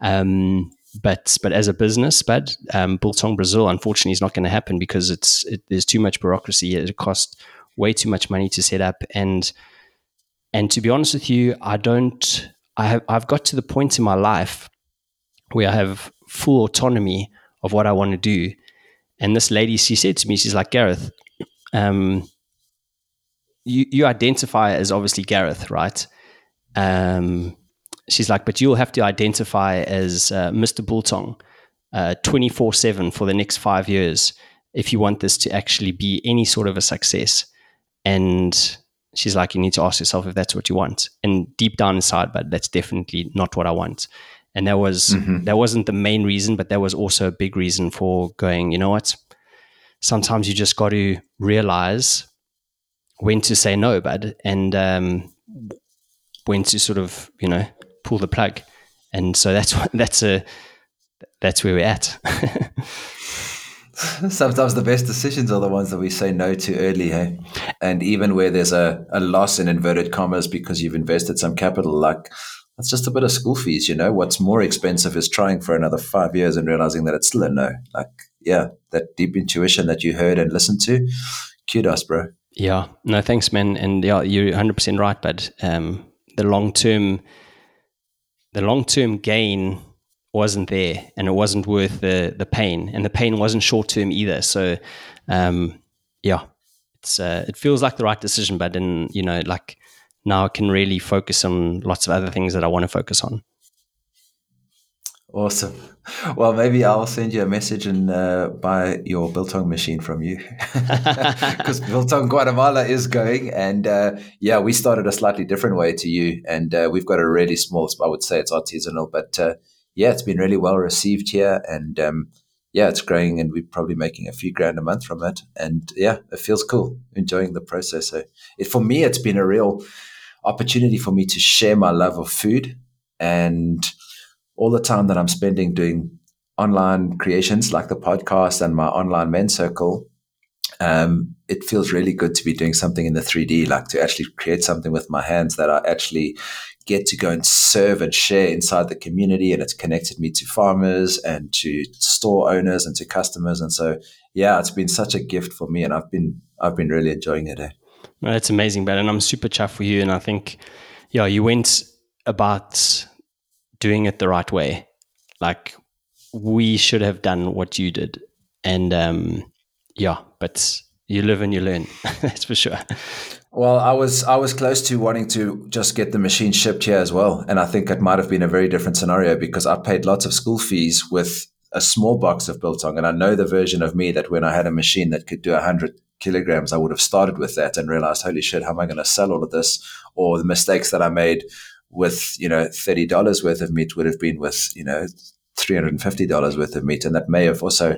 um, but but as a business, but um, Biltong Brazil, unfortunately, is not going to happen because it's it, there's too much bureaucracy. It costs way too much money to set up. And and to be honest with you i don't i have i've got to the point in my life where i have full autonomy of what i want to do. And this lady she said to me she's like gareth um, you you identify as obviously gareth right? Um, she's like but you'll have to identify as uh, mr biltong uh, 24 7 for the next five years if you want this to actually be any sort of a success and she's like, you need to ask yourself if that's what you want. And deep down inside, but that's definitely not what I want. And that was mm-hmm. that wasn't the main reason, but that was also a big reason for going, you know what? Sometimes you just got to realize when to say no, bud, and um, when to sort of, you know, pull the plug. And so that's what that's a that's where we're at. Sometimes the best decisions are the ones that we say no to early, hey? And even where there's a, a loss in inverted commas because you've invested some capital, like that's just a bit of school fees, you know? What's more expensive is trying for another five years and realizing that it's still a no. Like, yeah, that deep intuition that you heard and listened to, kudos, bro. Yeah, no, thanks, man. And yeah, you're 100% right, but um, the long term, the long term gain wasn't there and it wasn't worth the the pain. And the pain wasn't short term either. So um, yeah it's uh, it feels like the right decision but then you know like now I can really focus on lots of other things that I want to focus on. Awesome. Well maybe I'll send you a message and uh, buy your biltong machine from you. Because biltong Guatemala is going and uh, yeah we started a slightly different way to you and uh, we've got a really small I would say it's artisanal but uh, yeah, it's been really well received here, and um, yeah, it's growing, and we're probably making a few grand a month from it. And yeah, it feels cool, enjoying the process. So it, for me, it's been a real opportunity for me to share my love of food and all the time that I'm spending doing online creations like the podcast and my online men's circle. Um, it feels really good to be doing something in the 3D, like to actually create something with my hands that I actually get to go and serve and share inside the community. And it's connected me to farmers and to store owners and to customers. And so, yeah, it's been such a gift for me, and I've been I've been really enjoying it. Eh? No, it's amazing, Ben, and I'm super chuffed for you. And I think, yeah, you went about doing it the right way. Like we should have done what you did, and um, yeah, but you live and you learn. That's for sure. Well, I was I was close to wanting to just get the machine shipped here as well, and I think it might have been a very different scenario because I paid lots of school fees with a small box of biltong, and I know the version of me that when I had a machine that could do hundred kilograms, I would have started with that and realized, holy shit, how am I going to sell all of this? Or the mistakes that I made with you know thirty dollars worth of meat would have been with you know three hundred and fifty dollars worth of meat, and that may have also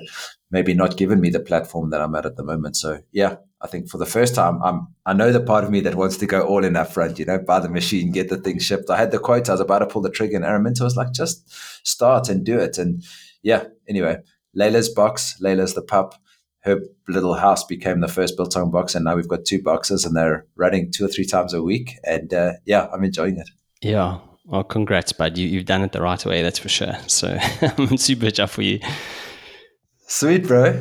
maybe not given me the platform that I'm at at the moment. So yeah, I think for the first time, I'm I know the part of me that wants to go all in up front, you know, buy the machine, get the thing shipped. I had the quote, I was about to pull the trigger, and Araminta was like, just start and do it. And yeah, anyway, Layla's box, Layla's the pup. Her little house became the first biltong box, and now we've got two boxes, and they're running two or three times a week. And uh, yeah, I'm enjoying it. Yeah, well, congrats, bud. You, you've done it the right way, that's for sure. So I'm super chuffed for you. Sweet, bro.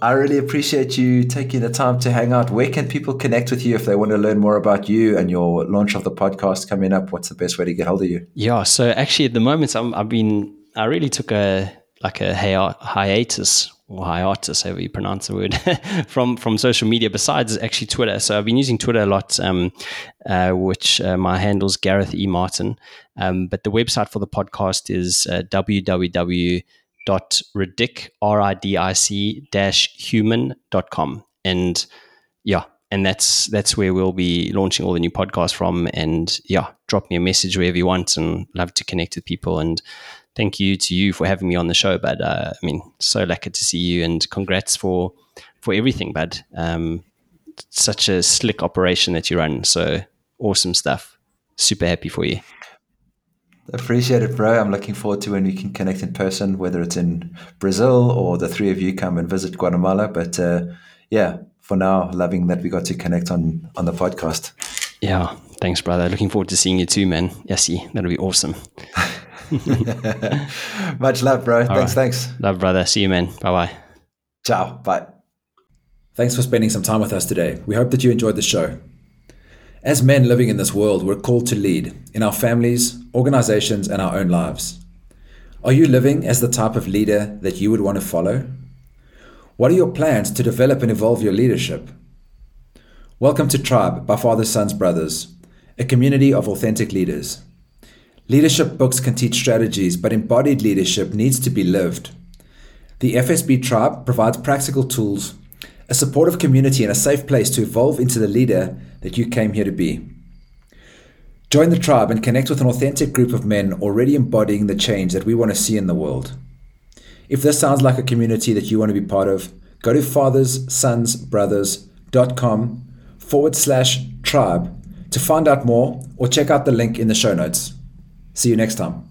I really appreciate you taking the time to hang out. Where can people connect with you if they want to learn more about you and your launch of the podcast coming up? What's the best way to get hold of you? Yeah, so actually at the moment, I'm, I've been, I really took a like a hi- hiatus or hiatus, however you pronounce the word, from from social media. Besides actually Twitter, so I've been using Twitter a lot, um, uh, which uh, my handle's Gareth E Martin. Um, but the website for the podcast is uh, www dot ridic r-i-d-i-c dash human dot com. And yeah and that's that's where we'll be launching all the new podcasts from. And yeah drop me a message wherever you want and love to connect with people. And thank you to you for having me on the show but uh, i mean so lucky to see you and congrats for for everything bud. Um, such a slick operation that you run. So awesome stuff. Super happy for you Appreciate it, bro. I'm looking forward to when we can connect in person, whether it's in Brazil or the three of you come and visit Guatemala. But uh, yeah, for now, loving that we got to connect on on the podcast. Yeah, thanks, brother. Looking forward to seeing you too, man. Yesy, that'll be awesome. Much love, bro. All thanks, right. thanks. Love, brother. See you, man. Bye bye. Ciao. Bye. Thanks for spending some time with us today. We hope that you enjoyed the show. As men living in this world, we're called to lead in our families, organizations, and our own lives. Are you living as the type of leader that you would want to follow? What are your plans to develop and evolve your leadership? Welcome to Tribe by Father, Sons, Brothers, a community of authentic leaders. Leadership books can teach strategies, but embodied leadership needs to be lived. The FSB Tribe provides practical tools a supportive community and a safe place to evolve into the leader that you came here to be. Join the tribe and connect with an authentic group of men already embodying the change that we want to see in the world. If this sounds like a community that you want to be part of, go to fatherssonsbrothers.com forward slash tribe to find out more or check out the link in the show notes. See you next time.